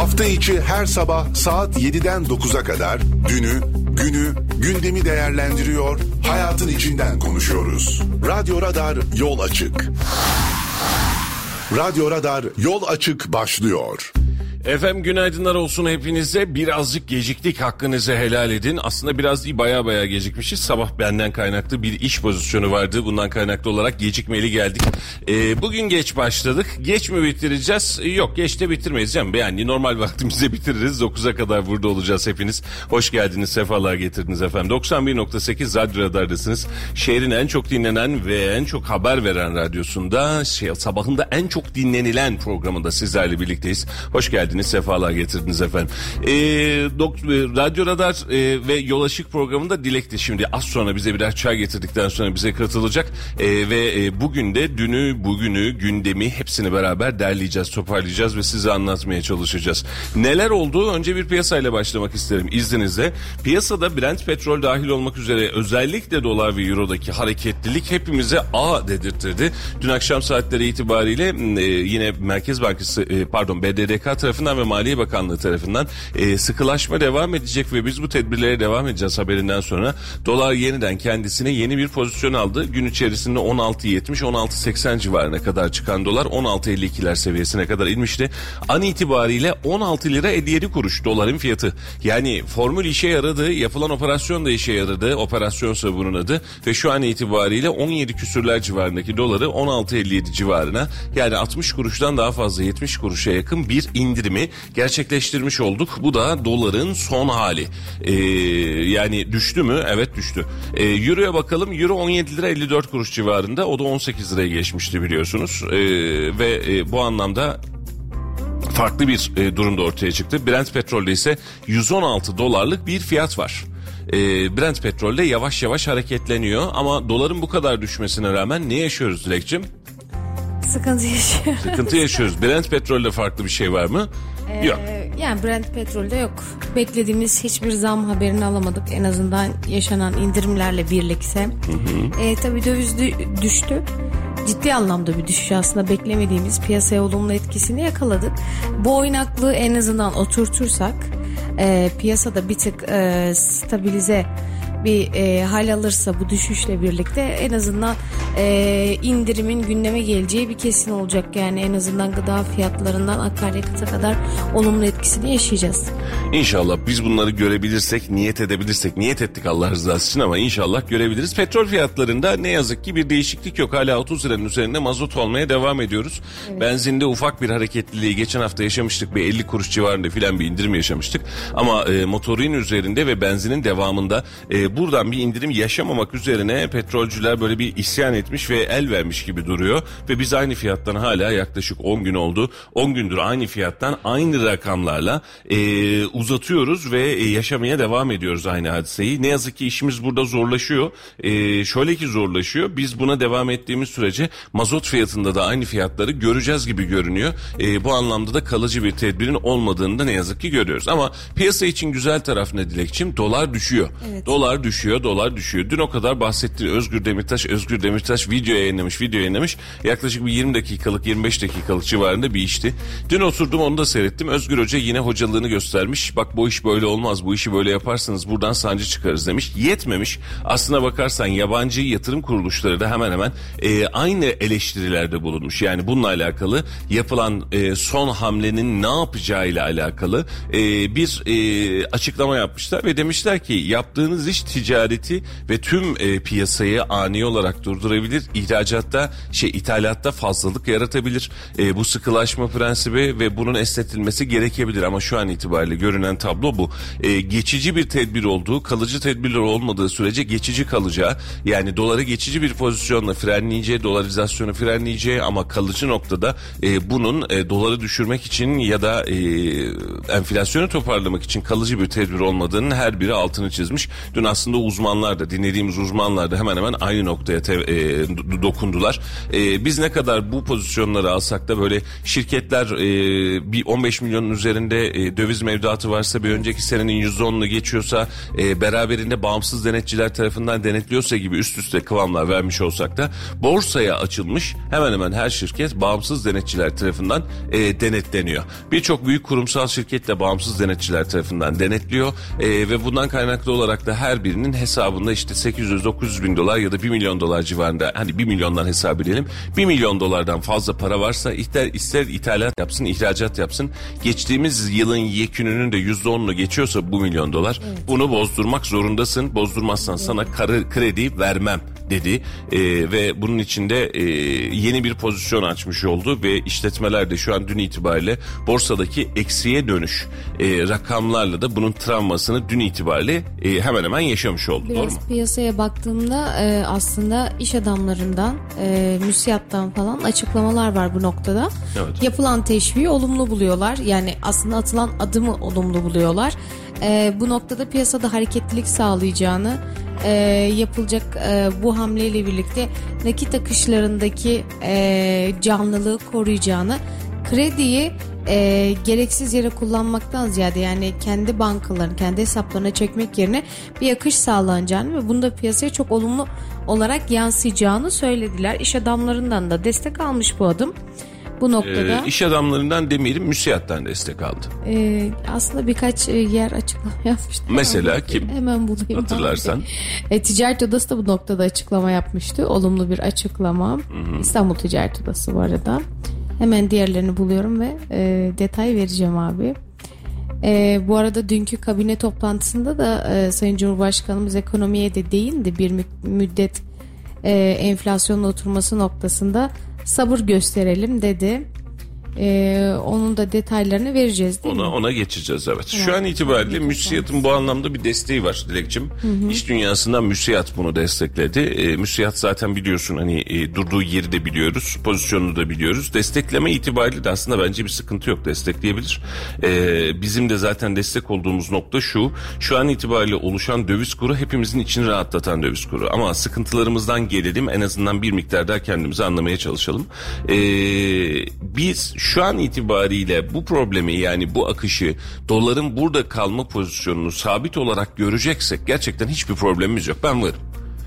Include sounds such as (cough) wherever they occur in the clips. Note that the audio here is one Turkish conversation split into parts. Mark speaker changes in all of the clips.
Speaker 1: Hafta içi her sabah saat 7'den 9'a kadar dünü, günü, gündemi değerlendiriyor, hayatın içinden konuşuyoruz. Radyo Radar yol açık. Radyo Radar yol açık başlıyor.
Speaker 2: Efendim günaydınlar olsun hepinize. Birazcık geciktik hakkınızı helal edin. Aslında biraz değil baya baya gecikmişiz. Sabah benden kaynaklı bir iş pozisyonu vardı. Bundan kaynaklı olarak gecikmeli geldik. Ee, bugün geç başladık. Geç mi bitireceğiz? Yok geç de bitirmeyiz canım. Yani normal (laughs) vaktimizde bitiririz. 9'a kadar burada olacağız hepiniz. Hoş geldiniz, sefalar getirdiniz efendim. 91.8 Radyo Radar'dasınız. Şehrin en çok dinlenen ve en çok haber veren radyosunda şey, sabahında en çok dinlenilen programında sizlerle birlikteyiz. Hoş geldiniz geldiniz, sefalar getirdiniz efendim. E, dok, Radyo Radar e, ve Yol Aşık programında Dilek de şimdi az sonra bize birer çay getirdikten sonra bize katılacak. E, ve e, bugün de dünü, bugünü, gündemi hepsini beraber derleyeceğiz, toparlayacağız ve size anlatmaya çalışacağız. Neler oldu? Önce bir piyasayla başlamak isterim izninizle. Piyasada Brent petrol dahil olmak üzere özellikle dolar ve eurodaki hareketlilik hepimize A dedirtirdi. Dün akşam saatleri itibariyle e, yine Merkez Bankası e, pardon BDDK tarafından tarafından ve Maliye Bakanlığı tarafından e, sıkılaşma devam edecek ve biz bu tedbirlere devam edeceğiz haberinden sonra dolar yeniden kendisine yeni bir pozisyon aldı. Gün içerisinde 16.70-16.80 civarına kadar çıkan dolar 16.52'ler seviyesine kadar inmişti. An itibariyle 16 lira 57 kuruş doların fiyatı. Yani formül işe yaradı, yapılan operasyon da işe yaradı. Operasyonsa bunun adı ve şu an itibariyle 17 küsürler civarındaki doları 16.57 civarına yani 60 kuruştan daha fazla 70 kuruşa yakın bir indirim indirimi gerçekleştirmiş olduk. Bu da doların son hali. Ee, yani düştü mü? Evet düştü. Ee, Euro'ya bakalım. Euro 17 lira 54 kuruş civarında. O da 18 liraya geçmişti biliyorsunuz. Ee, ve e, bu anlamda farklı bir e, durumda ortaya çıktı. Brent petrolde ise 116 dolarlık bir fiyat var. E, Brent petrolde yavaş yavaş hareketleniyor ama doların bu kadar düşmesine rağmen ne yaşıyoruz Dilekçim?
Speaker 3: Sıkıntı yaşıyoruz.
Speaker 2: Sıkıntı yaşıyoruz. Brent petrolde farklı bir şey var mı? Ee, yok.
Speaker 3: Yani Brent petrolde yok. Beklediğimiz hiçbir zam haberini alamadık. En azından yaşanan indirimlerle birlikte. Hı hı. E, tabii döviz düştü ciddi anlamda bir düşüş aslında beklemediğimiz piyasaya olumlu etkisini yakaladık. Bu oynaklığı en azından oturtursak e, piyasada bir tık e, stabilize bir e, hal alırsa bu düşüşle birlikte en azından e, indirimin gündeme geleceği bir kesin olacak. Yani en azından gıda fiyatlarından akaryakıta kadar olumlu etkisini yaşayacağız.
Speaker 2: İnşallah biz bunları görebilirsek, niyet edebilirsek, niyet ettik Allah rızası için ama inşallah görebiliriz. Petrol fiyatlarında ne yazık ki bir değişiklik yok. Hala 30 liranın üzerinde mazot olmaya devam ediyoruz. Evet. Benzinde ufak bir hareketliliği geçen hafta yaşamıştık. Bir 50 kuruş civarında filan bir indirim yaşamıştık. Ama e, motorin üzerinde ve benzinin devamında e, buradan bir indirim yaşamamak üzerine petrolcüler böyle bir isyan etmiş ve el vermiş gibi duruyor. Ve biz aynı fiyattan hala yaklaşık 10 gün oldu. 10 gündür aynı fiyattan aynı rakamlarla e, uzatıyoruz ve e, yaşamaya devam ediyoruz aynı hadiseyi. Ne yazık ki işimiz burada zorlaşıyor. E, şöyle ki zorlaşıyor. Biz buna devam ettiğimiz sürece mazot fiyatında da aynı fiyatları göreceğiz gibi görünüyor. E, bu anlamda da kalıcı bir tedbirin olmadığını da ne yazık ki görüyoruz. Ama piyasa için güzel taraf ne Dilekçim? Dolar düşüyor. Evet. Dolar düşüyor, dolar düşüyor. Dün o kadar bahsetti Özgür Demirtaş, Özgür Demirtaş video yayınlamış, video yayınlamış. Yaklaşık bir 20 dakikalık, 25 dakikalık civarında bir işti. Dün oturdum onu da seyrettim. Özgür Hoca yine hocalığını göstermiş. Bak bu iş böyle olmaz, bu işi böyle yaparsanız buradan sancı çıkarız demiş. Yetmemiş. Aslına bakarsan yabancı yatırım kuruluşları da hemen hemen e, aynı eleştirilerde bulunmuş. Yani bununla alakalı yapılan e, son hamlenin ne yapacağıyla alakalı e, bir e, açıklama yapmışlar ve demişler ki yaptığınız iş ticareti ve tüm e, piyasayı ani olarak durdurabilir. İhracatta şey ithalatta fazlalık yaratabilir. E, bu sıkılaşma prensibi ve bunun esnetilmesi gerekebilir ama şu an itibariyle görünen tablo bu. E, geçici bir tedbir olduğu, kalıcı tedbirler olmadığı sürece geçici kalacağı yani doları geçici bir pozisyonla frenleyeceği, dolarizasyonu frenleyeceği ama kalıcı noktada e, bunun e, doları düşürmek için ya da e, enflasyonu toparlamak için kalıcı bir tedbir olmadığının her biri altını çizmiş. Dün aslında uzmanlar da dinlediğimiz uzmanlar da hemen hemen aynı noktaya te, e, dokundular. E, biz ne kadar bu pozisyonları alsak da böyle şirketler e, bir 15 milyonun üzerinde e, döviz mevduatı varsa bir önceki senenin %10'unu geçiyorsa e, beraberinde bağımsız denetçiler tarafından denetliyorsa gibi üst üste kıvamlar vermiş olsak da borsaya açılmış hemen hemen her şirket bağımsız denetçiler tarafından e, denetleniyor. Birçok büyük kurumsal şirket de bağımsız denetçiler tarafından denetliyor e, ve bundan kaynaklı olarak da her birinin hesabında işte 800-900 bin dolar ya da 1 milyon dolar civarında hani 1 milyondan hesap edelim. 1 milyon dolardan fazla para varsa ister, ister ithalat yapsın ihracat yapsın. Geçtiğimiz yılın yekününün de %10'unu geçiyorsa bu milyon dolar evet. bunu bozdurmak zorundasın. Bozdurmazsan evet. sana kredi vermem dedi. E, ve bunun içinde e, yeni bir pozisyon açmış oldu ve işletmeler de şu an dün itibariyle borsadaki eksiye dönüş e, rakamlarla da bunun travmasını dün itibariyle e, hemen hemen yaşamış oldu.
Speaker 3: Biraz
Speaker 2: doğru mu?
Speaker 3: piyasaya baktığımda e, aslında iş adamlarından, e, müsiyattan falan açıklamalar var bu noktada. Evet. Yapılan teşviği olumlu buluyorlar. Yani aslında atılan adımı olumlu buluyorlar. E, bu noktada piyasada hareketlilik sağlayacağını e, yapılacak e, bu hamleyle birlikte nakit akışlarındaki e, canlılığı koruyacağını, krediyi e, gereksiz yere kullanmaktan ziyade yani kendi bankaların kendi hesaplarına çekmek yerine bir akış sağlanacağını ve bunda piyasaya çok olumlu olarak yansıyacağını söylediler. İş adamlarından da destek almış bu adım bu noktada.
Speaker 2: E, iş adamlarından demeyelim müsiyattan destek aldı.
Speaker 3: E, aslında birkaç e, yer açıklama (laughs) yapmıştı.
Speaker 2: Mesela hemen kim?
Speaker 3: Hemen bulayım.
Speaker 2: Hatırlarsan.
Speaker 3: E, Ticaret Odası da bu noktada açıklama yapmıştı. Olumlu bir açıklama. Hı-hı. İstanbul Ticaret Odası bu arada. Hemen diğerlerini buluyorum ve e, detay vereceğim abi. E, bu arada dünkü kabine toplantısında da e, Sayın Cumhurbaşkanımız ekonomiye de değindi bir müddet e, enflasyonun oturması noktasında sabır gösterelim dedi. Ee, onun da detaylarını vereceğiz değil
Speaker 2: ona,
Speaker 3: mi?
Speaker 2: Ona geçeceğiz evet. evet. Şu an itibariyle müsiyatın bu anlamda bir desteği var Dilekçim. İş dünyasından müsiyat bunu destekledi. E, müsiyat zaten biliyorsun hani e, durduğu yeri de biliyoruz. Pozisyonunu da biliyoruz. Destekleme itibariyle de aslında bence bir sıkıntı yok. Destekleyebilir. E, bizim de zaten destek olduğumuz nokta şu. Şu an itibariyle oluşan döviz kuru hepimizin içini rahatlatan döviz kuru. Ama sıkıntılarımızdan gelelim en azından bir miktar daha kendimizi anlamaya çalışalım. E, biz şu an itibariyle bu problemi yani bu akışı doların burada kalma pozisyonunu sabit olarak göreceksek gerçekten hiçbir problemimiz yok. Ben varım.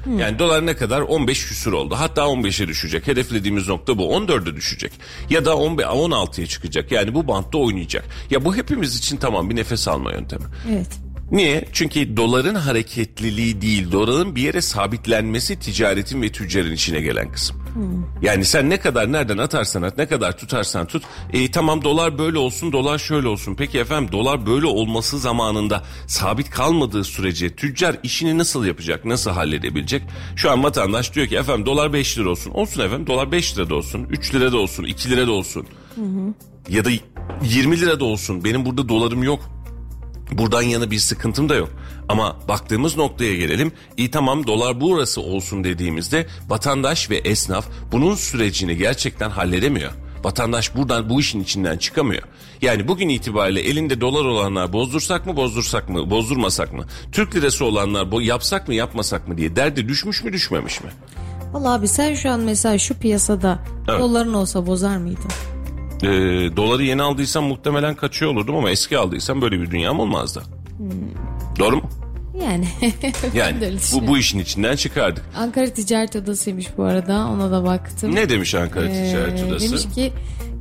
Speaker 2: Hmm. Yani dolar ne kadar? 15 küsür oldu. Hatta 15'e düşecek. Hedeflediğimiz nokta bu. 14'e düşecek. Ya da 16'ya çıkacak. Yani bu bantta oynayacak. Ya bu hepimiz için tamam bir nefes alma yöntemi.
Speaker 3: Evet.
Speaker 2: Niye? Çünkü doların hareketliliği değil, doların bir yere sabitlenmesi ticaretin ve tüccarın içine gelen kısım. Hmm. Yani sen ne kadar nereden atarsan at, ne kadar tutarsan tut. E, tamam dolar böyle olsun, dolar şöyle olsun. Peki efendim dolar böyle olması zamanında sabit kalmadığı sürece tüccar işini nasıl yapacak, nasıl halledebilecek? Şu an vatandaş diyor ki efendim dolar 5 lira olsun. Olsun efendim dolar 5 lira da olsun, 3 lira da olsun, 2 lira da olsun. Hı Ya da 20 lira da olsun. Benim burada dolarım yok. Buradan yana bir sıkıntım da yok. Ama baktığımız noktaya gelelim. İyi tamam dolar burası olsun dediğimizde vatandaş ve esnaf bunun sürecini gerçekten halledemiyor. Vatandaş buradan bu işin içinden çıkamıyor. Yani bugün itibariyle elinde dolar olanlar bozdursak mı bozdursak mı bozdurmasak mı? Türk lirası olanlar bu yapsak mı yapmasak mı diye derdi düşmüş mü düşmemiş mi?
Speaker 3: Valla abi sen şu an mesela şu piyasada evet. doların olsa bozar mıydın?
Speaker 2: E, doları yeni aldıysam muhtemelen kaçıyor olurdum ama eski aldıysam böyle bir dünyam olmazdı. Hmm. Doğru mu?
Speaker 3: Yani. (laughs)
Speaker 2: yani bu, bu işin içinden çıkardık.
Speaker 3: Ankara Ticaret Odası'ymış bu arada ona da baktım.
Speaker 2: Ne demiş Ankara ee, Ticaret Odası?
Speaker 3: Demiş ki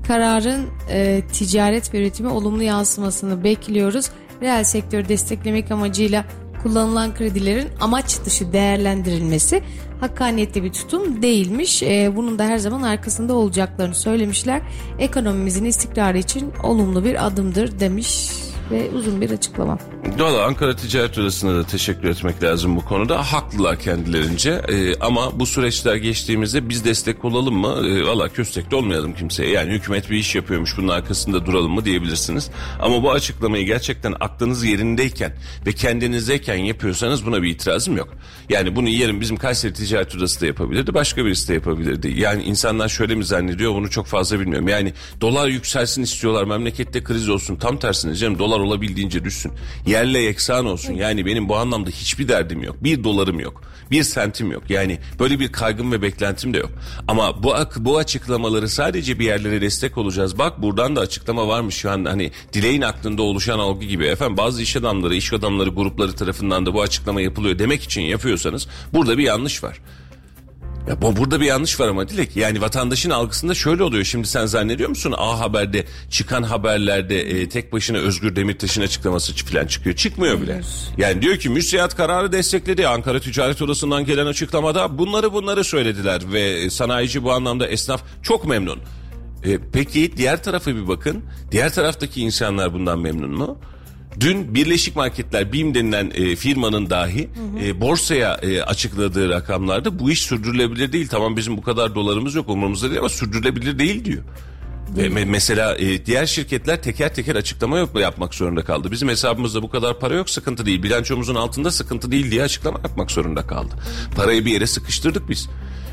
Speaker 3: kararın e, ticaret ve üretime olumlu yansımasını bekliyoruz. Reel sektörü desteklemek amacıyla kullanılan kredilerin amaç dışı değerlendirilmesi hakkaniyetli bir tutum değilmiş. E, bunun da her zaman arkasında olacaklarını söylemişler. Ekonomimizin istikrarı için olumlu bir adımdır demiş ve uzun bir açıklama.
Speaker 2: Valla Ankara Ticaret Odası'na da teşekkür etmek lazım bu konuda. Haklılar kendilerince ee, ama bu süreçler geçtiğimizde biz destek olalım mı? Ee, Valla köstekte olmayalım kimseye. Yani hükümet bir iş yapıyormuş bunun arkasında duralım mı diyebilirsiniz. Ama bu açıklamayı gerçekten aklınız yerindeyken ve kendinizdeyken yapıyorsanız buna bir itirazım yok. Yani bunu yarın bizim Kayseri Ticaret Odası da yapabilirdi. Başka birisi de yapabilirdi. Yani insanlar şöyle mi zannediyor bunu çok fazla bilmiyorum. Yani dolar yükselsin istiyorlar memlekette kriz olsun. Tam tersine canım dolar olabildiğince düşsün. Yerle yeksan olsun. Yani benim bu anlamda hiçbir derdim yok. Bir dolarım yok. Bir sentim yok. Yani böyle bir kaygım ve beklentim de yok. Ama bu bu açıklamaları sadece bir yerlere destek olacağız. Bak buradan da açıklama varmış şu an hani dileğin aklında oluşan algı gibi. Efendim bazı iş adamları, iş adamları grupları tarafından da bu açıklama yapılıyor demek için yapıyorsanız burada bir yanlış var. Ya bu burada bir yanlış var ama Dilek. Yani vatandaşın algısında şöyle oluyor. Şimdi sen zannediyor musun A Haber'de çıkan haberlerde e, tek başına Özgür Demirtaş'ın açıklaması falan çıkıyor. Çıkmıyor bile. Yani diyor ki müsiyat kararı destekledi. Ankara Ticaret Odası'ndan gelen açıklamada bunları bunları söylediler ve sanayici bu anlamda esnaf çok memnun. E, peki diğer tarafa bir bakın. Diğer taraftaki insanlar bundan memnun mu? Dün Birleşik Marketler BİM denilen e, firmanın dahi hı hı. E, borsaya e, açıkladığı rakamlarda bu iş sürdürülebilir değil. Tamam bizim bu kadar dolarımız yok umurumuzda değil ama sürdürülebilir değil diyor. Ve me- mesela e, diğer şirketler teker teker açıklama yok yapmak zorunda kaldı. Bizim hesabımızda bu kadar para yok sıkıntı değil. Bilançomuzun altında sıkıntı değil diye açıklama yapmak zorunda kaldı. Parayı bir yere sıkıştırdık biz.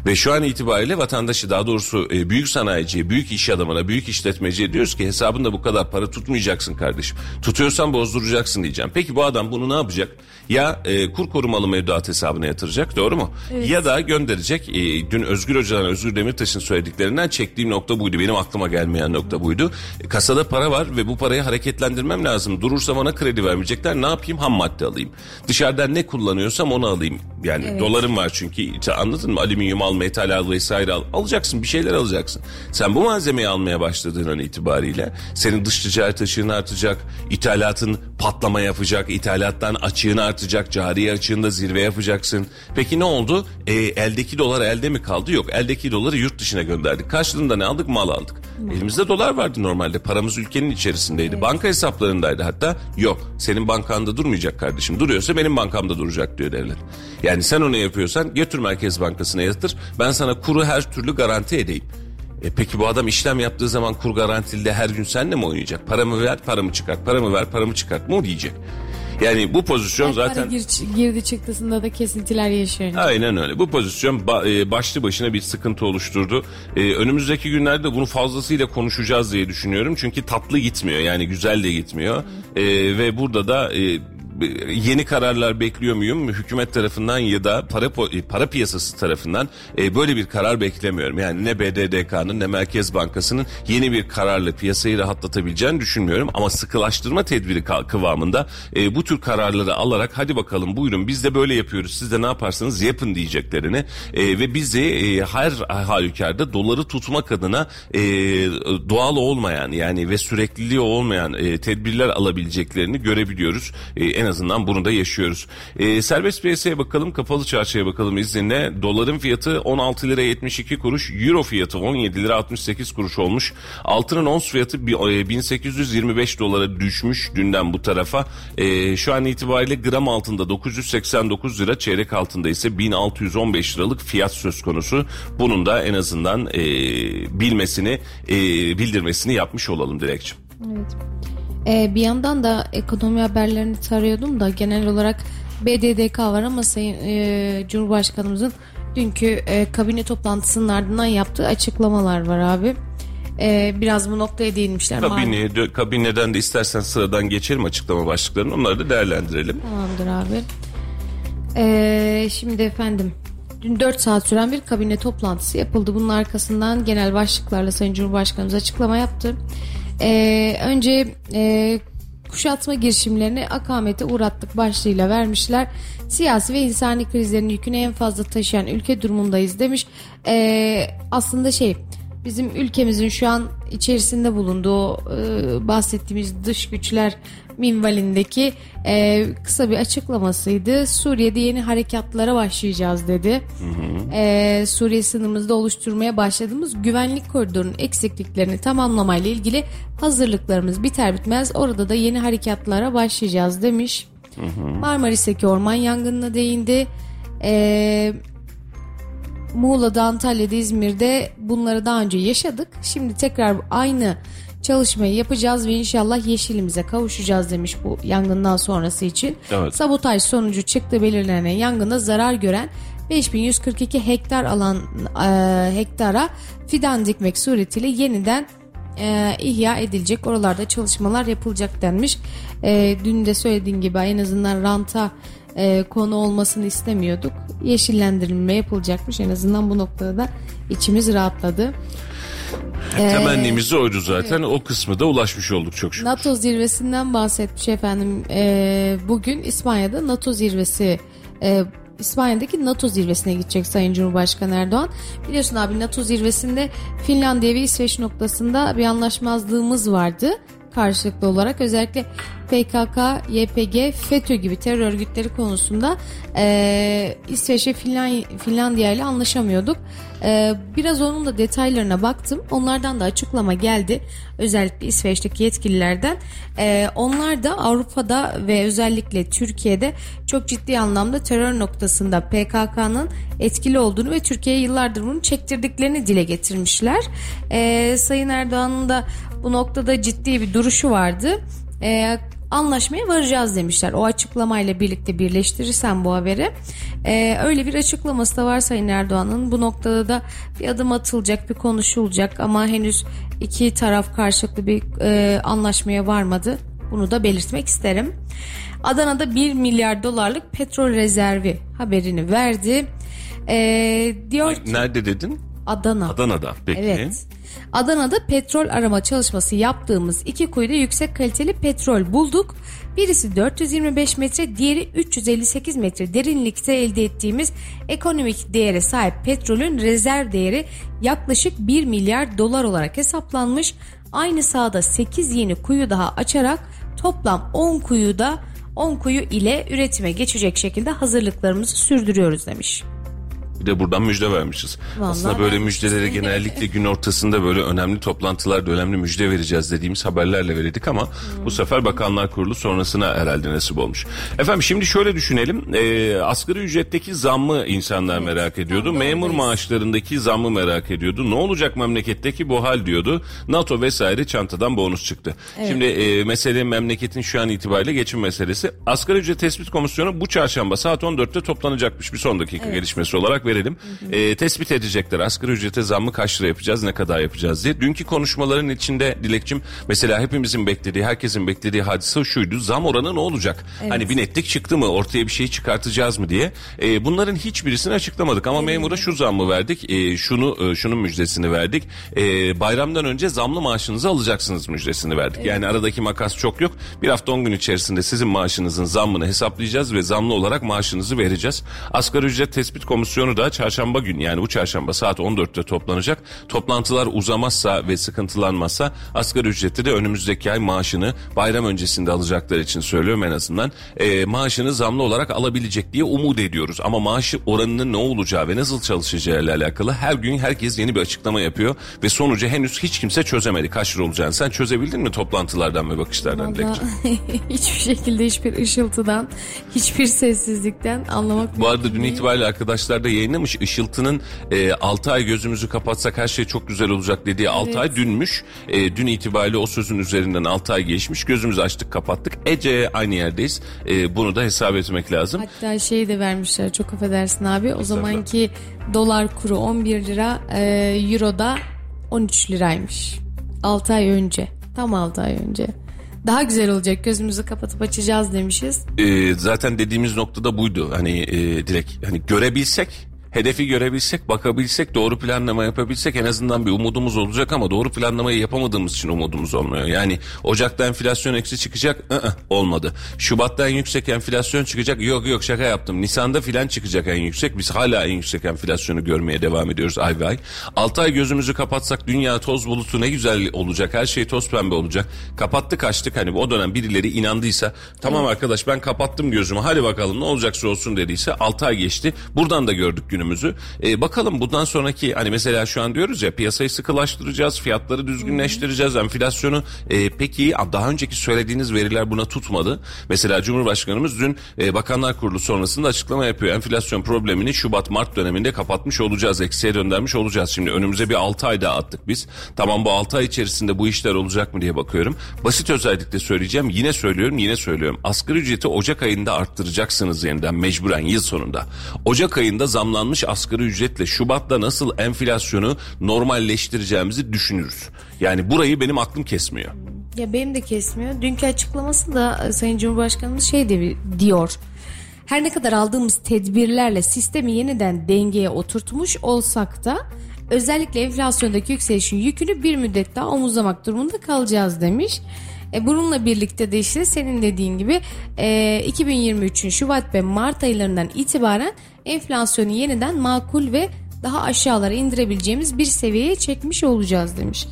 Speaker 2: Ve şu an itibariyle vatandaşı daha doğrusu e, büyük sanayiciye, büyük iş adamına, büyük işletmeciye diyoruz ki hesabında bu kadar para tutmayacaksın kardeşim. Tutuyorsan bozduracaksın diyeceğim. Peki bu adam bunu ne yapacak? Ya e, kur korumalı mevduat hesabına yatıracak doğru mu? Evet. Ya da gönderecek. E, dün Özgür Hoca'dan Özgür Demirtaş'ın söylediklerinden çektiğim nokta buydu. Benim aklıma gelmeyen nokta buydu. E, kasada para var ve bu parayı hareketlendirmem lazım. Durursam ona kredi vermeyecekler. Ne yapayım? Ham madde alayım. Dışarıdan ne kullanıyorsam onu alayım. Yani evet. dolarım var çünkü anladın mı? Alüminyum al, metal al vesaire al. Alacaksın bir şeyler alacaksın. Sen bu malzemeyi almaya başladığın an itibariyle senin dış ticaret açığın artacak. ithalatın patlama yapacak. ithalattan açığın artacak. Cari açığında zirve yapacaksın. Peki ne oldu? E, eldeki dolar elde mi kaldı? Yok. Eldeki doları yurt dışına gönderdik. Karşılığında ne aldık? Mal aldık. Elimizde dolar vardı normalde. Paramız ülkenin içerisindeydi. Evet. Banka hesaplarındaydı hatta. Yok. Senin bankanda durmayacak kardeşim. Duruyorsa benim bankamda duracak diyor devlet. Yani sen onu yapıyorsan götür Merkez Bankası'na yatır. Ben sana kuru her türlü garanti edeyim. E peki bu adam işlem yaptığı zaman kur garantili her gün senle mi oynayacak? Paramı ver, paramı çıkart, paramı ver, paramı çıkart mı diyecek? Yani bu pozisyon
Speaker 3: yani
Speaker 2: zaten...
Speaker 3: Gir, girdi çıktısında da kesintiler yaşıyor.
Speaker 2: Aynen öyle. Bu pozisyon e, başlı başına bir sıkıntı oluşturdu. Ee, önümüzdeki günlerde bunu fazlasıyla konuşacağız diye düşünüyorum. Çünkü tatlı gitmiyor yani güzel de gitmiyor. Ee, ve burada da... Yeni kararlar bekliyor muyum? Hükümet tarafından ya da para para piyasası tarafından e, böyle bir karar beklemiyorum. Yani ne BDDK'nın ne Merkez Bankası'nın yeni bir kararla piyasayı rahatlatabileceğini düşünmüyorum. Ama sıkılaştırma tedbiri kıvamında e, bu tür kararları alarak hadi bakalım buyurun biz de böyle yapıyoruz. Siz de ne yaparsanız yapın diyeceklerini e, ve bizi e, her halükarda doları tutmak adına e, doğal olmayan yani ve sürekliliği olmayan e, tedbirler alabileceklerini görebiliyoruz. E, en azından bunu da yaşıyoruz. E, serbest piyasaya bakalım, kapalı çarşıya bakalım izninle. Doların fiyatı 16 lira 72 kuruş, euro fiyatı 17 lira 68 kuruş olmuş. Altının ons fiyatı 1825 e, dolara düşmüş dünden bu tarafa. E, şu an itibariyle gram altında 989 lira, çeyrek altında ise 1615 liralık fiyat söz konusu. Bunun da en azından e, bilmesini, e, bildirmesini yapmış olalım Dilekçim.
Speaker 3: Evet. Ee, bir yandan da ekonomi haberlerini tarıyordum da genel olarak BDDK var ama Sayın e, Cumhurbaşkanımızın dünkü e, kabine toplantısının ardından yaptığı açıklamalar var abi. E, biraz bu noktaya değinmişler.
Speaker 2: Kabine, de, kabineden de istersen sıradan geçelim açıklama başlıklarını onları da değerlendirelim.
Speaker 3: Tamamdır abi. E, şimdi efendim Dün 4 saat süren bir kabine toplantısı yapıldı. Bunun arkasından genel başlıklarla Sayın Cumhurbaşkanımız açıklama yaptı. Ee, önce e, kuşatma girişimlerini akamete uğrattık başlığıyla vermişler. Siyasi ve insani krizlerin yükünü en fazla taşıyan ülke durumundayız demiş. Ee, aslında şey bizim ülkemizin şu an içerisinde bulunduğu e, bahsettiğimiz dış güçler minvalindeki e, kısa bir açıklamasıydı. Suriye'de yeni harekatlara başlayacağız dedi. Hı. E, Suriye sınırımızda oluşturmaya başladığımız güvenlik koridorunun eksikliklerini tamamlamayla ilgili hazırlıklarımız biter bitmez orada da yeni harekatlara başlayacağız demiş. Hı hı. Marmaris'teki orman yangınına değindi. Eee Muğla'da, Antalya'da, İzmir'de bunları daha önce yaşadık. Şimdi tekrar aynı çalışmayı yapacağız ve inşallah yeşilimize kavuşacağız demiş bu yangından sonrası için. Evet. Sabotaj sonucu çıktı belirlenen yangında zarar gören 5142 hektar alan e, hektara fidan dikmek suretiyle yeniden e, ihya edilecek. Oralarda çalışmalar yapılacak denmiş. E, dün de söylediğin gibi en azından ranta e, konu olmasını istemiyorduk. Yeşillendirilme yapılacakmış. En azından bu noktada da içimiz rahatladı.
Speaker 2: Temennimiz oydu zaten. O kısmı da ulaşmış olduk çok şükür.
Speaker 3: NATO zirvesinden bahsetmiş efendim. Ee, bugün İspanya'da NATO zirvesi e, İspanya'daki NATO zirvesine gidecek Sayın Cumhurbaşkanı Erdoğan. Biliyorsun abi NATO zirvesinde Finlandiya ve İsveç noktasında bir anlaşmazlığımız vardı karşılıklı olarak özellikle PKK, YPG, FETÖ gibi terör örgütleri konusunda e, İsveç ve Finland, Finlandiya ile anlaşamıyorduk. E, biraz onun da detaylarına baktım. Onlardan da açıklama geldi. Özellikle İsveç'teki yetkililerden. E, onlar da Avrupa'da ve özellikle Türkiye'de çok ciddi anlamda terör noktasında PKK'nın etkili olduğunu ve Türkiye'ye yıllardır bunu çektirdiklerini dile getirmişler. E, Sayın Erdoğan'ın da bu noktada ciddi bir duruşu vardı. E, anlaşmaya varacağız demişler. O açıklamayla birlikte birleştirirsen bu haberi. E, öyle bir açıklaması da var Sayın Erdoğan'ın. Bu noktada da bir adım atılacak, bir konuşulacak ama henüz iki taraf karşılıklı bir e, anlaşmaya varmadı. Bunu da belirtmek isterim. Adana'da 1 milyar dolarlık petrol rezervi haberini verdi. E, diyor ki,
Speaker 2: Nerede dedin?
Speaker 3: Adana.
Speaker 2: Adana'da. Peki.
Speaker 3: Evet. Adana'da petrol arama çalışması yaptığımız iki kuyuda yüksek kaliteli petrol bulduk. Birisi 425 metre, diğeri 358 metre derinlikte elde ettiğimiz ekonomik değere sahip petrolün rezerv değeri yaklaşık 1 milyar dolar olarak hesaplanmış. Aynı sahada 8 yeni kuyu daha açarak toplam 10 kuyuda 10 kuyu ile üretime geçecek şekilde hazırlıklarımızı sürdürüyoruz demiş.
Speaker 2: Bir de buradan müjde vermişiz.
Speaker 3: Vallahi
Speaker 2: Aslında böyle müjdeleri (laughs) genellikle gün ortasında böyle önemli toplantılarda önemli müjde vereceğiz dediğimiz haberlerle verirdik ama bu sefer Bakanlar Kurulu sonrasına herhalde nasip olmuş. Efendim şimdi şöyle düşünelim. E, asgari ücretteki zammı insanlar merak ediyordu.
Speaker 3: tam da
Speaker 2: Memur
Speaker 3: oradayız.
Speaker 2: maaşlarındaki zammı merak ediyordu. Ne olacak memleketteki bu hal diyordu. NATO vesaire çantadan bonus çıktı. Şimdi e, mesele memleketin şu an itibariyle geçim meselesi. Asgari ücret tespit komisyonu bu çarşamba saat 14'te toplanacakmış bir son dakika gelişmesi olarak verelim. E, tespit edecekler asgari ücrete zammı kaç lira yapacağız ne kadar yapacağız diye. Dünkü konuşmaların içinde Dilekçim mesela hepimizin beklediği herkesin beklediği hadise şuydu. Zam oranı ne olacak? Hani bir netlik çıktı mı ortaya bir şey çıkartacağız mı diye. E, bunların hiçbirisini açıklamadık ama memura şu zammı verdik. E, şunu e, şunun müjdesini verdik. E, bayramdan önce zamlı maaşınızı alacaksınız müjdesini verdik. Yani aradaki makas çok yok. Bir hafta 10 gün içerisinde sizin maaşınızın zammını hesaplayacağız ve zamlı olarak maaşınızı vereceğiz. Asgari ücret tespit komisyonu da çarşamba gün yani bu çarşamba saat 14'te toplanacak. Toplantılar uzamazsa ve sıkıntılanmazsa asgari ücreti de önümüzdeki ay maaşını bayram öncesinde alacaklar için söylüyorum en azından. E, maaşını zamlı olarak alabilecek diye umut ediyoruz. Ama maaşı oranının ne olacağı ve nasıl çalışacağı ile alakalı her gün herkes yeni bir açıklama yapıyor ve sonucu henüz hiç kimse çözemedi. Kaç lira olacağını sen çözebildin mi toplantılardan ve bakışlardan?
Speaker 3: Vallahi (laughs) hiçbir şekilde hiçbir ışıltıdan, hiçbir sessizlikten anlamak
Speaker 2: Bu arada dün itibariyle arkadaşlar da yayınlamış. Işıltı'nın e, 6 ay gözümüzü kapatsak her şey çok güzel olacak dediği 6 ay dünmüş. E, dün itibariyle o sözün üzerinden 6 ay geçmiş. Gözümüzü açtık kapattık. Ece aynı yerdeyiz. E, bunu da hesap etmek lazım.
Speaker 3: Hatta şey de vermişler çok affedersin abi. O zamanki dolar kuru 11 lira, e, euro da 13 liraymış. 6 ay önce. Tam 6 ay önce. Daha güzel olacak gözümüzü kapatıp açacağız demişiz.
Speaker 2: E, zaten dediğimiz noktada buydu. Hani e, direkt hani görebilsek Hedefi görebilsek, bakabilsek, doğru planlama yapabilsek en azından bir umudumuz olacak ama doğru planlamayı yapamadığımız için umudumuz olmuyor. Yani Ocak'ta enflasyon eksi çıkacak, ı-ı, olmadı. Şubat'ta en yüksek enflasyon çıkacak, yok yok şaka yaptım. Nisan'da filan çıkacak en yüksek. Biz hala en yüksek enflasyonu görmeye devam ediyoruz ay ve ay. 6 ay gözümüzü kapatsak dünya toz bulutu ne güzel olacak, her şey toz pembe olacak. Kapattık açtık hani o dönem birileri inandıysa tamam arkadaş ben kapattım gözümü hadi bakalım ne olacaksa olsun dediyse 6 ay geçti. Buradan da gördük günümüzü. Ee, bakalım bundan sonraki hani mesela şu an diyoruz ya piyasayı sıkılaştıracağız, fiyatları düzgünleştireceğiz, enflasyonu. Ee, peki daha önceki söylediğiniz veriler buna tutmadı. Mesela Cumhurbaşkanımız dün e, Bakanlar Kurulu sonrasında açıklama yapıyor. Enflasyon problemini Şubat-Mart döneminde kapatmış olacağız, eksiye döndürmüş olacağız. Şimdi önümüze bir 6 ay daha attık biz. Tamam bu 6 ay içerisinde bu işler olacak mı diye bakıyorum. Basit özellikle söyleyeceğim. Yine söylüyorum, yine söylüyorum. Asgari ücreti Ocak ayında arttıracaksınız yeniden mecburen yıl sonunda. Ocak ayında zamlanmış zamlanmış asgari ücretle Şubat'ta nasıl enflasyonu normalleştireceğimizi düşünürüz. Yani burayı benim aklım kesmiyor.
Speaker 3: Ya benim de kesmiyor. Dünkü açıklaması da e, Sayın Cumhurbaşkanımız şey de diyor. Her ne kadar aldığımız tedbirlerle sistemi yeniden dengeye oturtmuş olsak da özellikle enflasyondaki yükselişin yükünü bir müddet daha omuzlamak durumunda kalacağız demiş. E, bununla birlikte de işte senin dediğin gibi e, 2023'ün Şubat ve Mart aylarından itibaren enflasyonu yeniden makul ve daha aşağılara indirebileceğimiz bir seviyeye çekmiş olacağız demiş.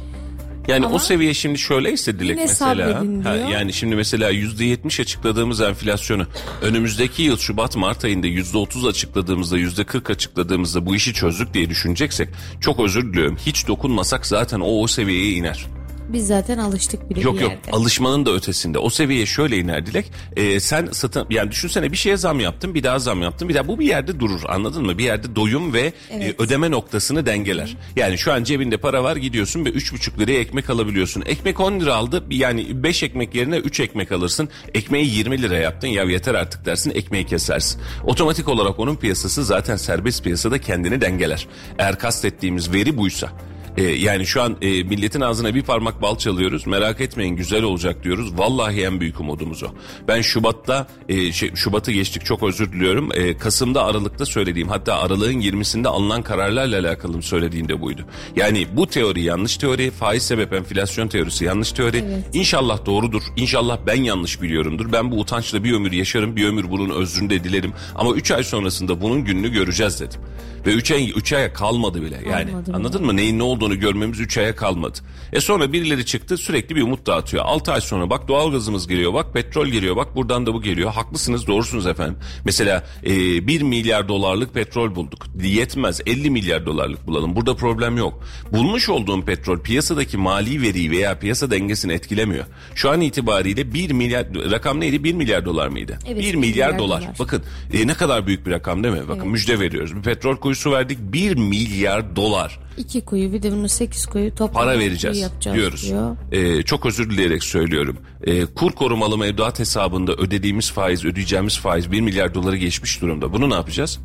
Speaker 2: Yani
Speaker 3: Ama
Speaker 2: o seviye şimdi şöyleyse Dilek mesela. Ha, yani şimdi mesela %70 açıkladığımız enflasyonu önümüzdeki yıl Şubat Mart ayında %30 açıkladığımızda %40 açıkladığımızda bu işi çözdük diye düşüneceksek çok özür diliyorum. Hiç dokunmasak zaten o o seviyeye iner.
Speaker 3: Biz zaten alıştık bile
Speaker 2: Yok
Speaker 3: bir
Speaker 2: yok
Speaker 3: yerde.
Speaker 2: alışmanın da ötesinde. O seviyeye şöyle iner Dilek. Ee, sen satın yani düşünsene bir şeye zam yaptın bir daha zam yaptın bir daha bu bir yerde durur anladın mı? Bir yerde doyum ve e, ödeme noktasını dengeler. Yani şu an cebinde para var gidiyorsun ve 3,5 liraya ekmek alabiliyorsun. Ekmek 10 lira aldı yani 5 ekmek yerine 3 ekmek alırsın. Ekmeği 20 lira yaptın ya yeter artık dersin ekmeği kesersin. Otomatik olarak onun piyasası zaten serbest piyasada kendini dengeler. Eğer kastettiğimiz veri buysa. Ee, yani şu an e, milletin ağzına bir parmak bal çalıyoruz. Merak etmeyin güzel olacak diyoruz. Vallahi en büyük umudumuz o. Ben Şubat'ta e, şey, Şubat'ı geçtik çok özür diliyorum. E, Kasım'da Aralık'ta söylediğim hatta Aralık'ın 20'sinde alınan kararlarla alakalı söylediğim de buydu. Yani bu teori yanlış teori. Faiz sebep enflasyon teorisi yanlış teori. İnşallah doğrudur. İnşallah ben yanlış biliyorumdur. Ben bu utançla bir ömür yaşarım. Bir ömür bunun özrünü de dilerim. Ama 3 ay sonrasında bunun gününü göreceğiz dedim. Ve 3 ay 3 aya kalmadı bile. Yani
Speaker 3: Kalmadı bile.
Speaker 2: anladın mı? Neyin ne olduğunu görmemiz 3 aya kalmadı. E sonra birileri çıktı sürekli bir umut dağıtıyor. 6 ay sonra bak doğalgazımız geliyor bak petrol geliyor bak buradan da bu geliyor. Haklısınız doğrusunuz efendim. Mesela e, 1 milyar dolarlık petrol bulduk. Yetmez 50 milyar dolarlık bulalım. Burada problem yok. Bulmuş olduğum petrol piyasadaki mali veriyi veya piyasa dengesini etkilemiyor. Şu an itibariyle 1 milyar rakam neydi? 1 milyar dolar mıydı?
Speaker 3: Evet,
Speaker 2: 1
Speaker 3: bir
Speaker 2: milyar,
Speaker 3: milyar
Speaker 2: dolar.
Speaker 3: dolar.
Speaker 2: Bakın e, ne kadar büyük bir rakam değil mi? Bakın müjde veriyoruz. Bir petrol kuyusu verdik 1 milyar dolar
Speaker 3: İki kuyu bir de bunu sekiz kuyu toplam
Speaker 2: para vereceğiz
Speaker 3: yapacağız
Speaker 2: diyoruz.
Speaker 3: diyor.
Speaker 2: Ee, çok özür dileyerek söylüyorum. Ee, kur korumalı mevduat hesabında ödediğimiz faiz, ödeyeceğimiz faiz 1 milyar doları geçmiş durumda. Bunu ne yapacağız?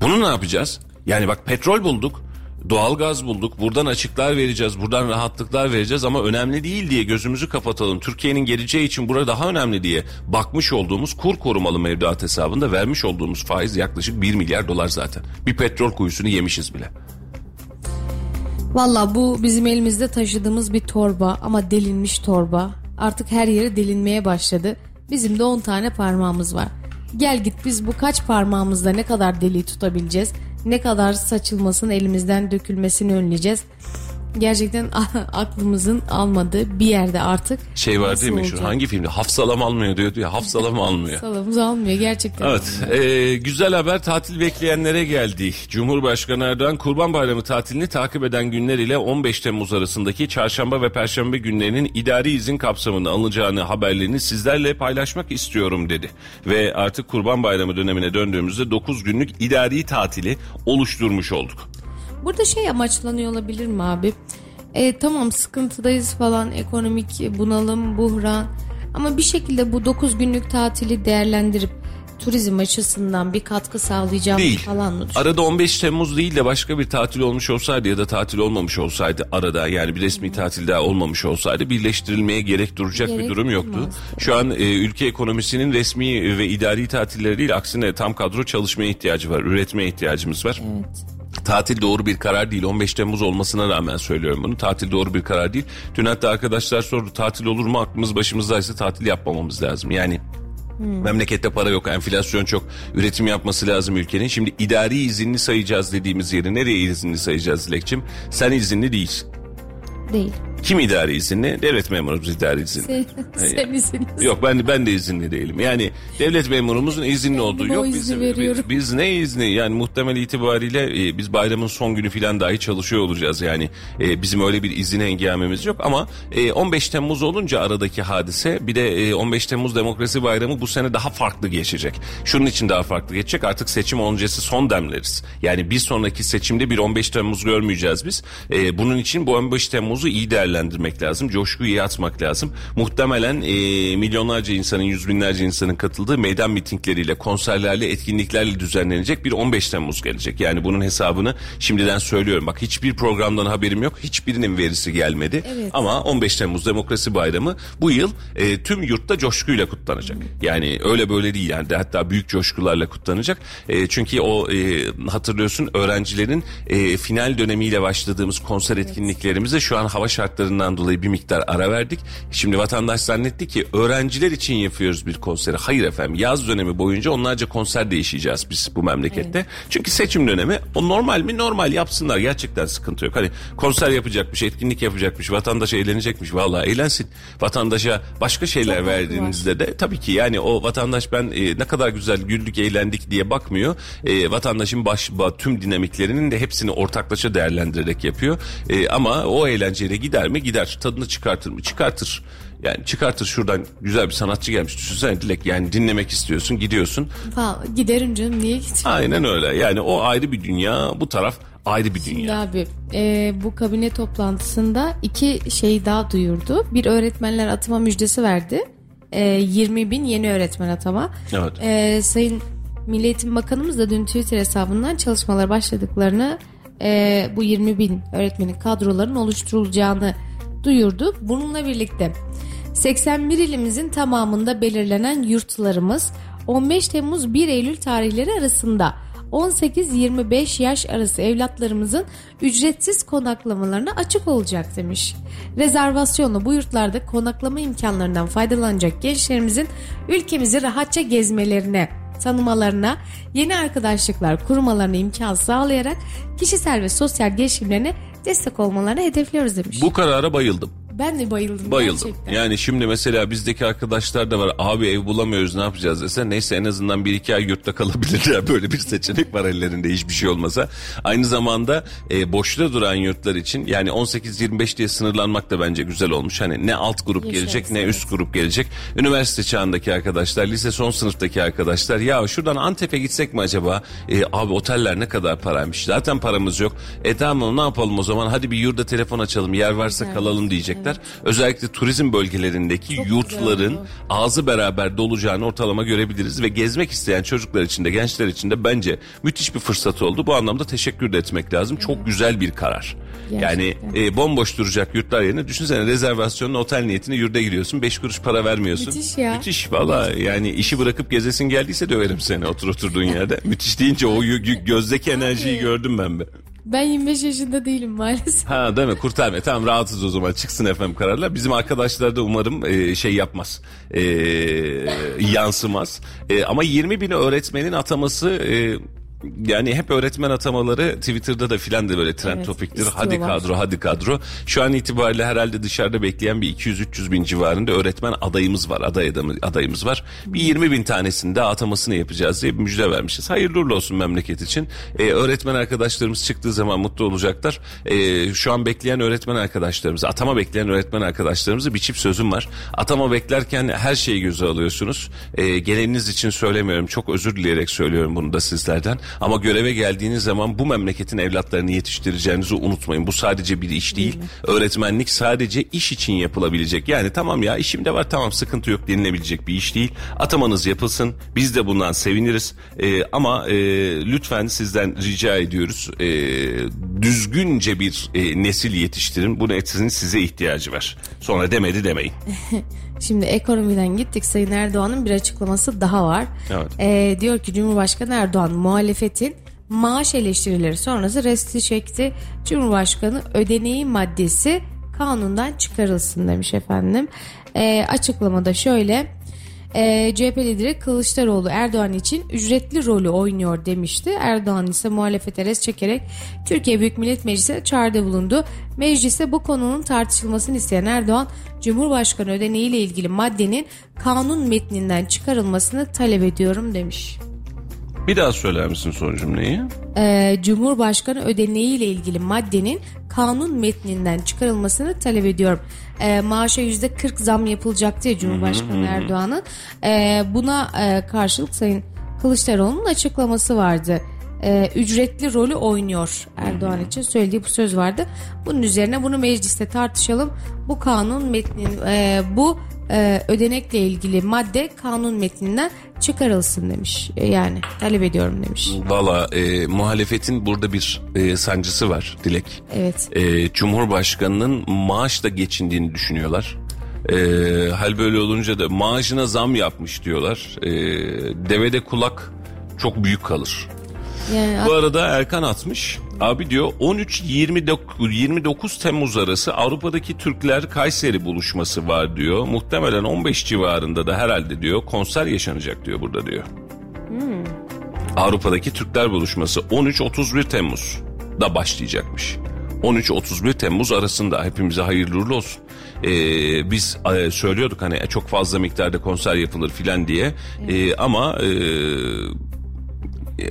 Speaker 2: Bunu ne yapacağız? Yani bak petrol bulduk. Doğalgaz bulduk. Buradan açıklar vereceğiz. Buradan rahatlıklar vereceğiz ama önemli değil diye gözümüzü kapatalım. Türkiye'nin geleceği için burada daha önemli diye bakmış olduğumuz kur korumalı mevduat hesabında vermiş olduğumuz faiz yaklaşık 1 milyar dolar zaten. Bir petrol kuyusunu yemişiz bile.
Speaker 3: Valla bu bizim elimizde taşıdığımız bir torba ama delinmiş torba. Artık her yeri delinmeye başladı. Bizim de 10 tane parmağımız var. Gel git biz bu kaç parmağımızda ne kadar deliği tutabileceğiz? Ne kadar saçılmasını elimizden dökülmesini önleyeceğiz? Gerçekten (laughs) aklımızın almadığı bir yerde artık.
Speaker 2: Şey var değil mi şu hangi filmde hafsalam almıyor diyordu ya hafsalam (laughs) almıyor.
Speaker 3: Salamız almıyor gerçekten.
Speaker 2: Evet e, güzel haber tatil bekleyenlere geldi. Cumhurbaşkanı Erdoğan Kurban Bayramı tatilini takip eden günler ile 15 Temmuz arasındaki çarşamba ve perşembe günlerinin idari izin kapsamında alınacağını haberlerini sizlerle paylaşmak istiyorum dedi. Ve artık Kurban Bayramı dönemine döndüğümüzde 9 günlük idari tatili oluşturmuş olduk.
Speaker 3: Burada şey amaçlanıyor olabilir mi abi? E, tamam sıkıntıdayız falan ekonomik bunalım, buhran ama bir şekilde bu 9 günlük tatili değerlendirip turizm açısından bir katkı sağlayacağım
Speaker 2: Değil.
Speaker 3: falan mı?
Speaker 2: Arada 15 Temmuz değil de başka bir tatil olmuş olsaydı ya da tatil olmamış olsaydı arada yani bir resmi tatil daha olmamış olsaydı birleştirilmeye gerek duracak bir
Speaker 3: Gerek
Speaker 2: durum yoktu.
Speaker 3: duymazdı.
Speaker 2: Şu an e, ülke ekonomisinin resmi ve idari tatilleri değil aksine tam kadro çalışmaya ihtiyacı var. Üretmeye ihtiyacımız var.
Speaker 3: Evet.
Speaker 2: Tatil doğru bir karar değil. 15 Temmuz olmasına rağmen söylüyorum bunu. Tatil doğru bir karar değil. Dün hatta arkadaşlar sordu tatil olur mu? Aklımız başımızdaysa tatil yapmamamız lazım. Yani Memlekette para yok, enflasyon çok, üretim yapması lazım ülkenin. Şimdi idari izinli sayacağız dediğimiz yeri nereye izinli sayacağız Dilekçim? Sen izinli değilsin.
Speaker 3: Değil.
Speaker 2: Kim idari izinli? Devlet memurumuz idari izinli.
Speaker 3: Sen, sen iziniz.
Speaker 2: Yok ben ben de izinli değilim. Yani devlet memurumuzun izinli olduğu yok. Biz, biz, biz ne izni? Yani muhtemel itibariyle e, biz bayramın son günü falan dahi çalışıyor olacağız. Yani e, bizim öyle bir izin engellememiz yok ama e, 15 Temmuz olunca aradaki hadise bir de e, 15 Temmuz Demokrasi Bayramı bu sene daha farklı geçecek. Şunun için daha farklı geçecek. Artık seçim öncesi son demleriz. Yani bir sonraki seçimde bir 15 Temmuz görmeyeceğiz biz. E, bunun için bu 15 Temmuz'u iyi değerlendirmek lazım. Coşkuyu iyi atmak lazım. Muhtemelen e, milyonlarca insanın, yüz binlerce insanın katıldığı meydan mitingleriyle, konserlerle, etkinliklerle düzenlenecek bir 15 Temmuz gelecek. Yani bunun hesabını şimdiden söylüyorum. Bak hiçbir programdan haberim yok. Hiçbirinin verisi gelmedi.
Speaker 3: Evet.
Speaker 2: Ama 15 Temmuz Demokrasi Bayramı bu yıl e, tüm yurtta coşkuyla kutlanacak. Yani öyle böyle değil yani hatta büyük coşkularla kutlanacak. E, çünkü o e, hatırlıyorsun öğrencilerin e, final dönemiyle başladığımız konser etkinliklerimize şu an hava şartlarından dolayı bir miktar ara verdik. Şimdi vatandaş zannetti ki öğrenciler için yapıyoruz bir konseri. Hayır efendim yaz dönemi boyunca onlarca konser değişeceğiz biz bu memlekette. Çünkü seçim dönemi o normal mi? Normal yapsınlar gerçekten sıkıntı yok. Hani konser yapacakmış, etkinlik yapacakmış, vatandaş eğlenecekmiş. Vallahi eğlensin. Vatandaşa başka şeyler
Speaker 3: Çok
Speaker 2: verdiğinizde de tabii ki yani o vatandaş ben e, ne kadar güzel güldük eğlendik diye bakmıyor. E, vatandaşın baş, ba- tüm dinamiklerinin de hepsini ortaklaşa değerlendirerek yapıyor. E, ama o eğlenceyle gider mi? Gider. Tadını çıkartır mı? Çıkartır. Yani çıkartır şuradan güzel bir sanatçı gelmiş. Düşünsene Dilek yani dinlemek istiyorsun gidiyorsun.
Speaker 3: Fa- giderim canım niye gitmeyeyim?
Speaker 2: Aynen öyle. Yani o ayrı bir dünya bu taraf ayrı bir
Speaker 3: Şimdi
Speaker 2: dünya.
Speaker 3: abi e, bu kabine toplantısında iki şey daha duyurdu. Bir öğretmenler atama müjdesi verdi. E, 20 bin yeni öğretmen atama.
Speaker 2: Evet.
Speaker 3: E, Sayın Milli Eğitim Bakanımız da dün Twitter hesabından çalışmalar başladıklarını e, bu 20 bin öğretmenin kadroların oluşturulacağını duyurdu. Bununla birlikte 81 ilimizin tamamında belirlenen yurtlarımız 15 Temmuz 1 Eylül tarihleri arasında 18-25 yaş arası evlatlarımızın ücretsiz konaklamalarına açık olacak demiş. Rezervasyonla bu yurtlarda konaklama imkanlarından faydalanacak gençlerimizin ülkemizi rahatça gezmelerine, tanımalarına, yeni arkadaşlıklar kurmalarına imkan sağlayarak kişisel ve sosyal gelişimlerine destek olmalarını hedefliyoruz demiş.
Speaker 2: Bu karara bayıldım.
Speaker 3: Ben de bayıldım,
Speaker 2: Bayıldım.
Speaker 3: gerçekten.
Speaker 2: Yani şimdi mesela bizdeki arkadaşlar da var. Abi ev bulamıyoruz ne yapacağız dese. Neyse en azından bir iki ay yurtta kalabilirler. (laughs) Böyle bir seçenek var ellerinde hiçbir şey olmasa. Aynı zamanda e, boşta duran yurtlar için yani 18-25 diye sınırlanmak da bence güzel olmuş. Hani ne alt grup
Speaker 3: Yaşarız,
Speaker 2: gelecek ne
Speaker 3: evet.
Speaker 2: üst grup gelecek. Üniversite çağındaki arkadaşlar, lise son sınıftaki arkadaşlar. Ya şuradan Antep'e gitsek mi acaba? E, abi oteller ne kadar paraymış? Zaten paramız yok. E tamam ne yapalım o zaman? Hadi bir yurda telefon açalım. Yer varsa
Speaker 3: Güzel.
Speaker 2: kalalım diyecekler. Özellikle turizm bölgelerindeki
Speaker 3: Çok
Speaker 2: yurtların
Speaker 3: güzel
Speaker 2: ağzı beraber dolacağını ortalama görebiliriz ve gezmek isteyen çocuklar için de gençler için de bence müthiş bir fırsat oldu. Bu anlamda teşekkür de etmek lazım. Çok güzel bir karar. Yani
Speaker 3: Gerçekten.
Speaker 2: e, bomboş duracak yurtlar yerine düşünsene rezervasyonla otel niyetine yurda giriyorsun. Beş kuruş para vermiyorsun.
Speaker 3: Müthiş ya.
Speaker 2: Müthiş valla yani işi bırakıp gezesin geldiyse döverim seni otur oturduğun yerde. (laughs) Müthiş deyince o gö- gö- gözdeki enerjiyi gördüm ben be.
Speaker 3: Ben 25 yaşında değilim maalesef.
Speaker 2: Ha değil mi? Kurtarma. Tamam rahatsız o zaman. Çıksın efendim kararlar. Bizim arkadaşlar da umarım e, şey yapmaz. E, yansımaz. E, ama 20 bin öğretmenin ataması... E, yani hep öğretmen atamaları Twitter'da da filan da böyle trend
Speaker 3: Evet,
Speaker 2: topiktir. Hadi kadro, hadi kadro. Şu an itibariyle herhalde dışarıda bekleyen bir 200-300 bin civarında öğretmen adayımız var. Aday adamı, adayımız var. Bir 20 bin tanesini de atamasını yapacağız diye bir müjde vermişiz. Hayırlı uğurlu olsun memleket için. Ee, öğretmen arkadaşlarımız çıktığı zaman mutlu olacaklar. Ee, şu an bekleyen öğretmen arkadaşlarımızı, atama bekleyen öğretmen arkadaşlarımızı bir çift sözüm var. Atama beklerken her şeyi göze alıyorsunuz. Ee, geleniniz için söylemiyorum. Çok özür dileyerek söylüyorum bunu da sizlerden. Ama göreve geldiğiniz zaman bu memleketin evlatlarını yetiştireceğinizi unutmayın. Bu sadece bir iş değil. Öğretmenlik sadece iş için yapılabilecek. Yani tamam ya işimde var tamam sıkıntı yok denilebilecek bir iş değil. Atamanız yapılsın. Biz de bundan seviniriz. Ee, ama e, lütfen sizden rica ediyoruz. E, düzgünce bir e, nesil yetiştirin. Bu neslin size ihtiyacı var. Sonra demedi demeyin. (laughs)
Speaker 3: Şimdi ekonomiden gittik. Sayın Erdoğan'ın bir açıklaması daha var.
Speaker 2: Evet.
Speaker 3: Ee, diyor ki Cumhurbaşkanı Erdoğan muhalefetin maaş eleştirileri sonrası resti çekti. Cumhurbaşkanı ödeneği maddesi kanundan çıkarılsın demiş efendim. Ee, açıklamada şöyle. E, CHP lideri Kılıçdaroğlu Erdoğan için ücretli rolü oynuyor demişti. Erdoğan ise muhalefete res çekerek Türkiye Büyük Millet Meclisi'ne çağrıda bulundu. Mecliste bu konunun tartışılmasını isteyen Erdoğan, Cumhurbaşkanı ödeneğiyle ilgili maddenin kanun metninden çıkarılmasını talep ediyorum demiş.
Speaker 2: Bir daha söyler misin son cümleyi?
Speaker 3: Ee, Cumhurbaşkanı ödeneğiyle ilgili maddenin kanun metninden çıkarılmasını talep ediyorum. Ee, maaşa yüzde 40 zam yapılacaktı ya Cumhurbaşkanı Erdoğan'ın. Ee, buna e, karşılık Sayın Kılıçdaroğlu'nun açıklaması vardı. e, ücretli rolü oynuyor Erdoğan için söylediği bu söz vardı. Bunun üzerine bunu mecliste tartışalım. Bu kanun metnin e, bu e, ödenekle ilgili madde kanun metninden çıkarılsın demiş. E, yani talep ediyorum demiş.
Speaker 2: Valla e, muhalefetin burada bir e, sancısı var Dilek.
Speaker 3: Evet.
Speaker 2: E, Cumhurbaşkanının maaşla geçindiğini düşünüyorlar. E, hal böyle olunca da maaşına zam yapmış diyorlar. E, devede kulak çok büyük kalır.
Speaker 3: Yani
Speaker 2: Bu arada Erkan atmış. Abi diyor 13-29 29 Temmuz arası Avrupa'daki Türkler Kayseri buluşması var diyor. Muhtemelen 15 civarında da herhalde diyor konser yaşanacak diyor burada diyor. Avrupa'daki Türkler buluşması 13-31 Temmuz da başlayacakmış. 13-31 Temmuz arasında hepimize hayırlı uğurlu olsun. Ee, biz e, söylüyorduk hani çok fazla miktarda konser yapılır filan diye Ee, ama e,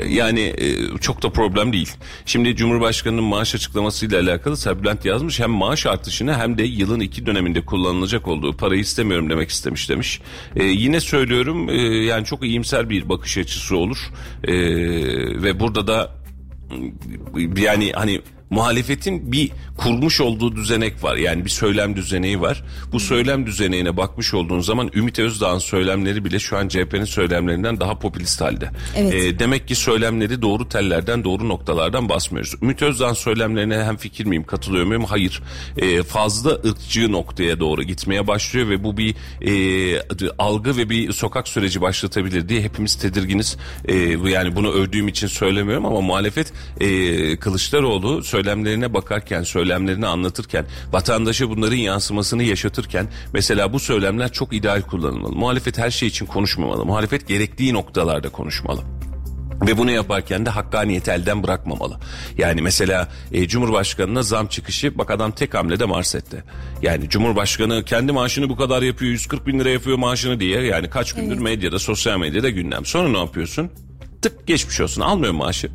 Speaker 2: yani e, çok da problem değil. Şimdi Cumhurbaşkanı'nın maaş açıklamasıyla alakalı Serbülent yazmış hem maaş artışını hem de yılın iki döneminde kullanılacak olduğu parayı istemiyorum demek istemiş demiş. E, yine söylüyorum e, yani çok iyimser bir bakış açısı olur E, ve burada da yani hani muhalefetin bir kurmuş olduğu düzenek var. Yani bir söylem düzeneği var. Bu söylem düzeneğine bakmış olduğun zaman Ümit Özdağ'ın söylemleri bile şu an CHP'nin söylemlerinden daha popülist halde.
Speaker 3: Evet.
Speaker 2: Ee, demek ki söylemleri doğru tellerden, doğru noktalardan basmıyoruz. Ümit Özdağ'ın söylemlerine hem fikir miyim, katılıyor muyum? Hayır. Ee, fazla ırkçı noktaya doğru gitmeye başlıyor ve bu bir e, algı ve bir sokak süreci başlatabilir diye hepimiz tedirginiz. E, yani bunu övdüğüm için söylemiyorum ama muhalefet e, Kılıçdaroğlu söylemlerine bakarken, söylemlerini anlatırken, vatandaşa bunların yansımasını yaşatırken mesela bu söylemler çok ideal kullanılmalı. Muhalefet her şey için konuşmamalı. Muhalefet gerektiği noktalarda konuşmalı. Ve bunu yaparken de hakkaniyeti elden bırakmamalı. Yani mesela e, Cumhurbaşkanı'na zam çıkışı bak adam tek hamlede Mars etti. Yani Cumhurbaşkanı kendi maaşını bu kadar yapıyor 140 bin lira yapıyor maaşını diye yani kaç gündür medyada sosyal medyada gündem. Sonra ne yapıyorsun? Tık geçmiş olsun almıyor maaşı.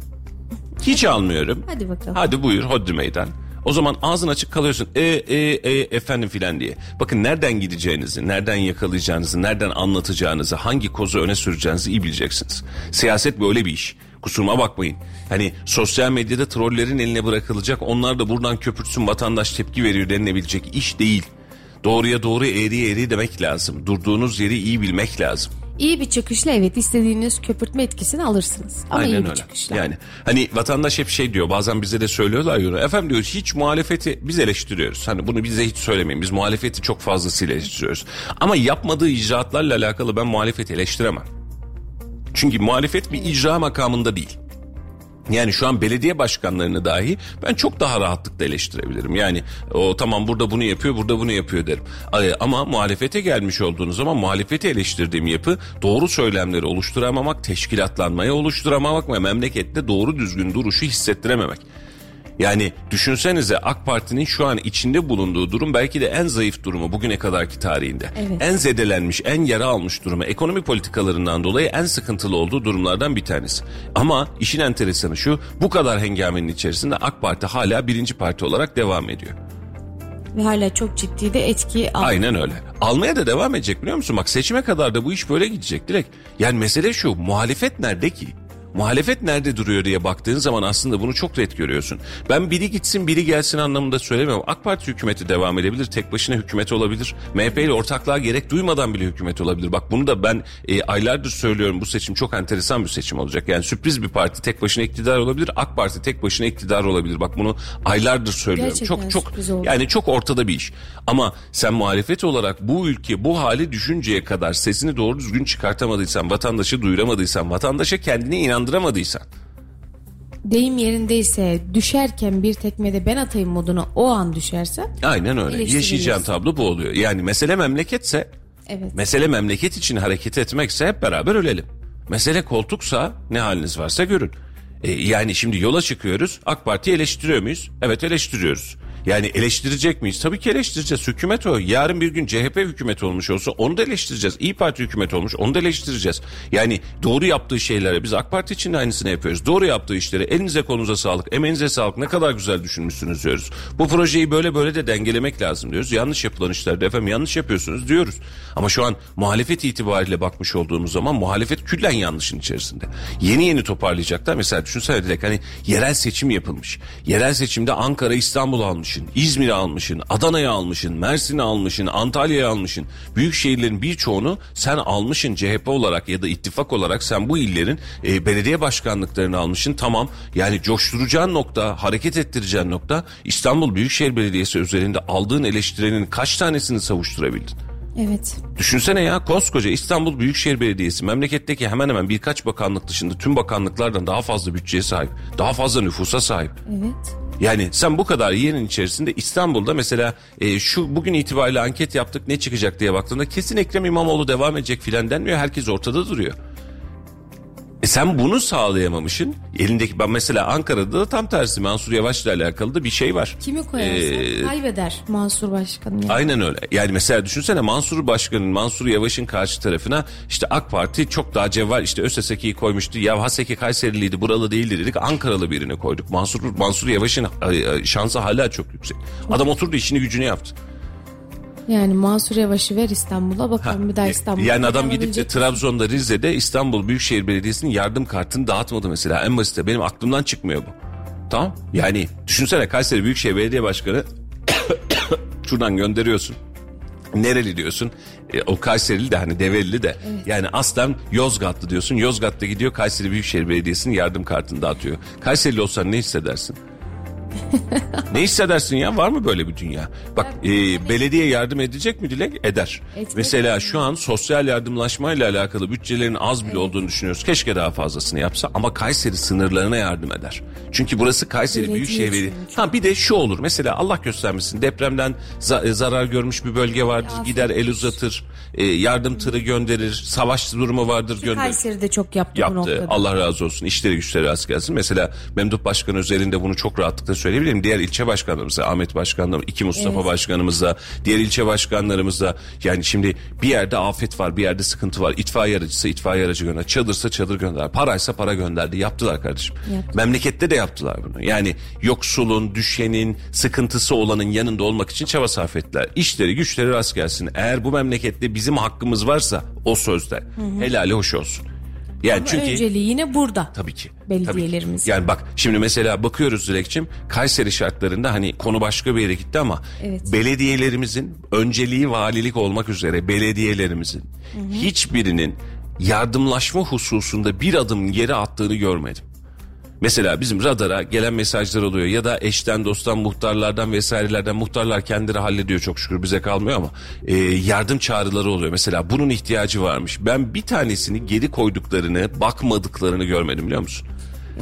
Speaker 2: Hiç almıyorum.
Speaker 3: Hadi bakalım.
Speaker 2: Hadi buyur hodri meydan. O zaman ağzın açık kalıyorsun. E e e efendim filan diye. Bakın nereden gideceğinizi, nereden yakalayacağınızı, nereden anlatacağınızı, hangi kozu öne süreceğinizi iyi bileceksiniz. Siyaset böyle bir iş. Kusuruma bakmayın. Hani sosyal medyada trollerin eline bırakılacak, onlar da buradan köpürtsün vatandaş tepki veriyor denilebilecek iş değil. Doğruya doğru eğri eğri demek lazım. Durduğunuz yeri iyi bilmek lazım.
Speaker 3: İyi bir çıkışla evet istediğiniz köpürtme etkisini alırsınız. Ama iyi
Speaker 2: Aynen
Speaker 3: bir
Speaker 2: öyle.
Speaker 3: çıkışla.
Speaker 2: Yani hani vatandaş hep şey diyor bazen bize de söylüyorlar ya efendim diyor hiç muhalefeti biz eleştiriyoruz. Hani bunu bize hiç söylemeyin biz muhalefeti çok fazlasıyla eleştiriyoruz. Ama yapmadığı icraatlarla alakalı ben muhalefeti eleştiremem. Çünkü muhalefet bir icra makamında değil. Yani şu an belediye başkanlarını dahi ben çok daha rahatlıkla eleştirebilirim. Yani o tamam burada bunu yapıyor, burada bunu yapıyor derim. Ay, Ama muhalefete gelmiş olduğunuz zaman muhalefeti eleştirdiğim yapı doğru söylemleri oluşturamamak, teşkilatlanmayı oluşturamamak ve memlekette doğru düzgün duruşu hissettirememek. Yani düşünsenize AK Parti'nin şu an içinde bulunduğu durum belki de en zayıf durumu bugüne kadarki tarihinde.
Speaker 3: Evet.
Speaker 2: En zedelenmiş, en yara almış durumu, ekonomi politikalarından dolayı en sıkıntılı olduğu durumlardan bir tanesi. Ama işin enteresanı şu, bu kadar hengamenin içerisinde AK Parti hala birinci parti olarak devam ediyor.
Speaker 3: Ve hala çok ciddi de etki al.
Speaker 2: Aynen öyle. Almaya da devam edecek biliyor musun? Bak seçime kadar da bu iş böyle gidecek direkt. Yani mesele şu, muhalefet nerede ki? Muhalefet nerede duruyor diye baktığın zaman aslında bunu çok net görüyorsun. Ben biri gitsin biri gelsin anlamında söylemiyorum. AK Parti hükümeti devam edebilir. Tek başına hükümet olabilir. MHP ile ortaklığa gerek duymadan bile hükümet olabilir. Bak bunu da ben e, aylardır söylüyorum. Bu seçim çok enteresan bir seçim olacak. Yani sürpriz bir parti tek başına iktidar olabilir. AK Parti tek başına iktidar olabilir. Bak bunu aylardır söylüyorum.
Speaker 3: Gerçekten
Speaker 2: çok çok yani çok ortada bir iş. Ama sen muhalefet olarak bu ülke bu hale düşünceye kadar sesini doğru düzgün çıkartamadıysan, vatandaşı duyuramadıysan, vatandaşa kendini inandıramadıysan
Speaker 3: Deyim yerindeyse düşerken bir tekmede ben atayım moduna o an düşersen.
Speaker 2: aynen öyle. Yaşayacağın tablo bu oluyor. Yani mesele memleketse,
Speaker 3: Evet.
Speaker 2: mesele memleket için hareket etmekse hep beraber ölelim. Mesele koltuksa ne haliniz varsa görün. E, yani şimdi yola çıkıyoruz. AK Parti'yi eleştiriyor muyuz? Evet eleştiriyoruz. Yani eleştirecek miyiz? Tabii ki eleştireceğiz. Hükümet o. Yarın bir gün CHP hükümeti olmuş olsa onu da eleştireceğiz. İyi Parti hükümeti olmuş onu da eleştireceğiz. Yani doğru yaptığı şeylere biz AK Parti için de aynısını yapıyoruz. Doğru yaptığı işleri elinize kolunuza sağlık, emeğinize sağlık ne kadar güzel düşünmüşsünüz diyoruz. Bu projeyi böyle böyle de dengelemek lazım diyoruz. Yanlış yapılan işlerde efendim yanlış yapıyorsunuz diyoruz. Ama şu an muhalefet itibariyle bakmış olduğumuz zaman muhalefet küllen yanlışın içerisinde. Yeni yeni toparlayacaklar. Mesela düşünsene direkt hani yerel seçim yapılmış. Yerel seçimde Ankara İstanbul almışın, İzmir'i almışın, Adana'yı almışın, Mersin'i almışın, Antalya'yı almışın. Büyük şehirlerin birçoğunu sen almışın CHP olarak ya da ittifak olarak sen bu illerin e, belediye başkanlıklarını almışın. Tamam yani coşturacağın nokta, hareket ettireceğin nokta İstanbul Büyükşehir Belediyesi üzerinde aldığın eleştirinin kaç tanesini savuşturabildin?
Speaker 3: Evet.
Speaker 2: Düşünsene ya koskoca İstanbul Büyükşehir Belediyesi memleketteki hemen hemen birkaç bakanlık dışında tüm bakanlıklardan daha fazla bütçeye sahip. Daha fazla nüfusa sahip.
Speaker 3: Evet.
Speaker 2: Yani sen bu kadar yerin içerisinde İstanbul'da mesela e, şu bugün itibariyle anket yaptık ne çıkacak diye baktığında kesin Ekrem İmamoğlu devam edecek filan denmiyor. Herkes ortada duruyor. E sen bunu sağlayamamışsın. Elindeki ben mesela Ankara'da da tam tersi Mansur Yavaş'la alakalı da bir şey var.
Speaker 3: Kimi koyarsan
Speaker 2: Ee,
Speaker 3: kaybeder Mansur Başkan'ın. Yani.
Speaker 2: Aynen öyle. Yani mesela düşünsene Mansur Başkan'ın, Mansur Yavaş'ın karşı tarafına işte AK Parti çok daha cevval işte ÖSSK'yi koymuştu. Ya Haseki Kayseriliydi, buralı değildi dedik. Ankaralı birini koyduk. Mansur Mansur Yavaş'ın e, şansı hala çok yüksek. Adam oturdu işini gücünü yaptı.
Speaker 3: Yani Mansur Yavaş'ı ver İstanbul'a bakalım bir daha İstanbul'a.
Speaker 2: Yani adam gidip de Trabzon'da Rize'de İstanbul Büyükşehir Belediyesi'nin yardım kartını dağıtmadı mesela. En basite benim aklımdan çıkmıyor bu. Tamam. Yani düşünsene Kayseri Büyükşehir Belediye Başkanı (coughs) şuradan gönderiyorsun. Nereli diyorsun? E, o Kayserili de hani Develili de. Yani aslen Yozgatlı diyorsun. Yozgat'ta gidiyor Kayseri Büyükşehir Belediyesi'nin yardım kartını dağıtıyor. Kayserili olsan ne hissedersin? Ne hissedersin ya? Var mı böyle bir dünya? Bak e, belediye yardım edecek mi Dilek? Eder.
Speaker 3: Etmez.
Speaker 2: Mesela şu an sosyal yardımlaşmayla alakalı bütçelerin az bile olduğunu düşünüyoruz. Keşke daha fazlasını yapsa ama Kayseri sınırlarına yardım eder. Çünkü burası Kayseri
Speaker 3: Belediye
Speaker 2: Büyükşehir Belediyesi. Ha bir de şu olur. Mesela Allah göstermesin depremden za- e, zarar görmüş bir bölge vardır.
Speaker 3: Afet.
Speaker 2: Gider el uzatır. e, yardım tırı gönderir. Savaş durumu vardır gönderir
Speaker 3: Kayseri'de çok yaptı, bu
Speaker 2: yaptı.
Speaker 3: noktada.
Speaker 2: Allah razı olsun. İşleri güçleri rast gelsin. Mesela Memduh Başkan özelinde bunu çok rahatlıkla söyleyebilirim. Diğer ilçe başkanlarımız da, Ahmet Başkanım, iki Mustafa
Speaker 3: Evet.
Speaker 2: Başkanımız da, diğer ilçe başkanlarımız da yani şimdi bir yerde afet var, bir yerde sıkıntı var. İtfaiye aracısı itfaiye aracı gönder. Çadırsa çadır gönder. Paraysa para gönderdi. Yaptılar kardeşim.
Speaker 3: Yaptı.
Speaker 2: Memlekette de yaptılar bunu. Yani yoksulun, düşenin, sıkıntısı olanın yanında olmak için çaba sarf ettiler. İşleri güçleri rast gelsin. Eğer bu memlekette bizim hakkımız varsa o sözde helali hoş olsun. Yani
Speaker 3: Ama
Speaker 2: çünkü
Speaker 3: önceliği yine burada.
Speaker 2: Tabii ki.
Speaker 3: Belediyelerimiz.
Speaker 2: Tabii ki. Yani bak şimdi mesela bakıyoruz Dilekçim Kayseri şartlarında hani konu başka bir yere gitti ama
Speaker 3: Evet.
Speaker 2: belediyelerimizin önceliği valilik olmak üzere belediyelerimizin hiçbirinin yardımlaşma hususunda bir adım geri attığını görmedim. Mesela bizim radara gelen mesajlar oluyor ya da eşten dosttan muhtarlardan vesairelerden muhtarlar kendileri hallediyor çok şükür bize kalmıyor ama e, yardım çağrıları oluyor. Mesela bunun ihtiyacı varmış. Ben bir tanesini geri koyduklarını bakmadıklarını görmedim biliyor musun?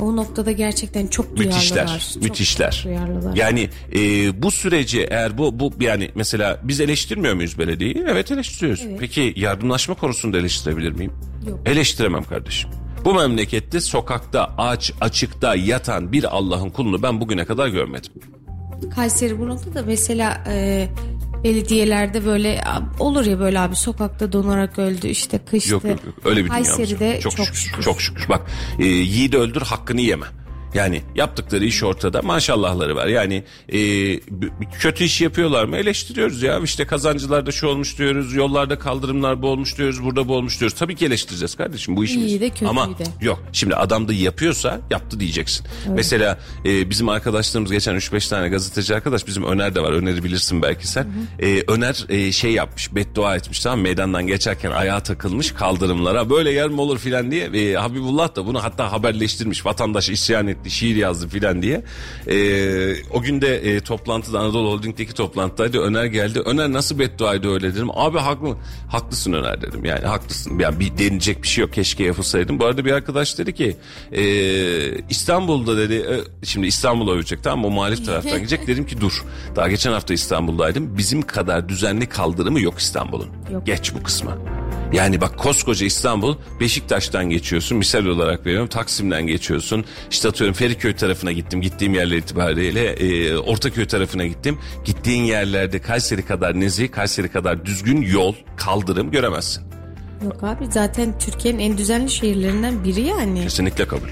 Speaker 3: O noktada gerçekten çok duyarlılar.
Speaker 2: Müthişler,
Speaker 3: Çok,
Speaker 2: müthişler.
Speaker 3: çok duyarlılar.
Speaker 2: Yani e, bu süreci eğer bu bu yani mesela biz eleştirmiyor muyuz belediyeyi? Evet eleştiriyoruz. Peki yardımlaşma konusunda eleştirebilir miyim?
Speaker 3: Yok.
Speaker 2: Eleştiremem kardeşim. Bu memlekette sokakta aç açıkta yatan bir Allah'ın kulunu ben bugüne kadar görmedim.
Speaker 3: Kayseri bu noktada mesela e, belediyelerde böyle olur ya böyle abi sokakta donarak öldü işte kıştı.
Speaker 2: Yok yok yok öyle bir dünyamız
Speaker 3: Kayseri'de çok,
Speaker 2: Çok, şükür,
Speaker 3: şükür.
Speaker 2: Çok şükür. Bak e, yiğidi öldür hakkını yeme. Yani yaptıkları iş ortada maşallahları var. Yani e, kötü iş yapıyorlar mı eleştiriyoruz ya. İşte kazancılarda şu olmuş diyoruz. Yollarda kaldırımlar bu olmuş diyoruz. Burada bu olmuş diyoruz. Tabii ki eleştireceğiz kardeşim bu işimiz.
Speaker 3: İyi de kötüyü
Speaker 2: Ama
Speaker 3: de.
Speaker 2: yok şimdi adam da yapıyorsa yaptı diyeceksin. Mesela e, bizim arkadaşlarımız geçen 3-5 tane gazeteci arkadaş bizim Öner de var. Öner'i bilirsin belki sen. E, Öner e, şey yapmış beddua etmiş tamam meydandan geçerken ayağa takılmış kaldırımlara. Böyle yer mi olur filan diye. E, Habibullah da bunu hatta haberleştirmiş. Vatandaş isyan etti şiir yazdı filan diye. E, o gün de e, toplantıda Anadolu Holding'deki toplantıdaydı. Öner geldi. Öner nasıl bedduaydı öyle dedim. Abi haklı, haklısın Öner dedim. Yani haklısın. Yani bir denilecek bir şey yok. Keşke yapılsaydım. Bu arada bir arkadaş dedi ki e, İstanbul'da dedi e, şimdi İstanbul'a övecek tamam? O muhalif taraftan (laughs) gidecek. Dedim ki dur. Daha geçen hafta İstanbul'daydım. Bizim kadar düzenli kaldırımı yok İstanbul'un. Geç bu kısma. Yani bak koskoca İstanbul Beşiktaş'tan geçiyorsun misal olarak veriyorum Taksim'den geçiyorsun işte atıyorum Feriköy tarafına gittim gittiğim yerler itibariyle e, Ortaköy tarafına gittim gittiğin yerlerde Kayseri kadar nezih Kayseri kadar düzgün yol kaldırım göremezsin.
Speaker 3: Yok abi zaten Türkiye'nin en düzenli şehirlerinden biri yani.
Speaker 2: Kesinlikle kabul.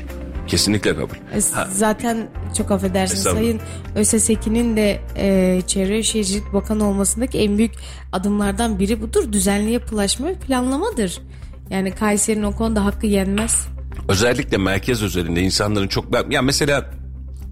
Speaker 2: Kesinlikle kabul.
Speaker 3: E, Zaten çok affedersin. Sayın ÖSSEK'inin de e, Çevre Şehircilik Bakanı olmasındaki en büyük adımlardan biri budur. Düzenli yapılaşma ve planlamadır. Yani Kayseri'nin o konuda hakkı yenmez.
Speaker 2: Özellikle merkez özelinde insanların çok... Ya mesela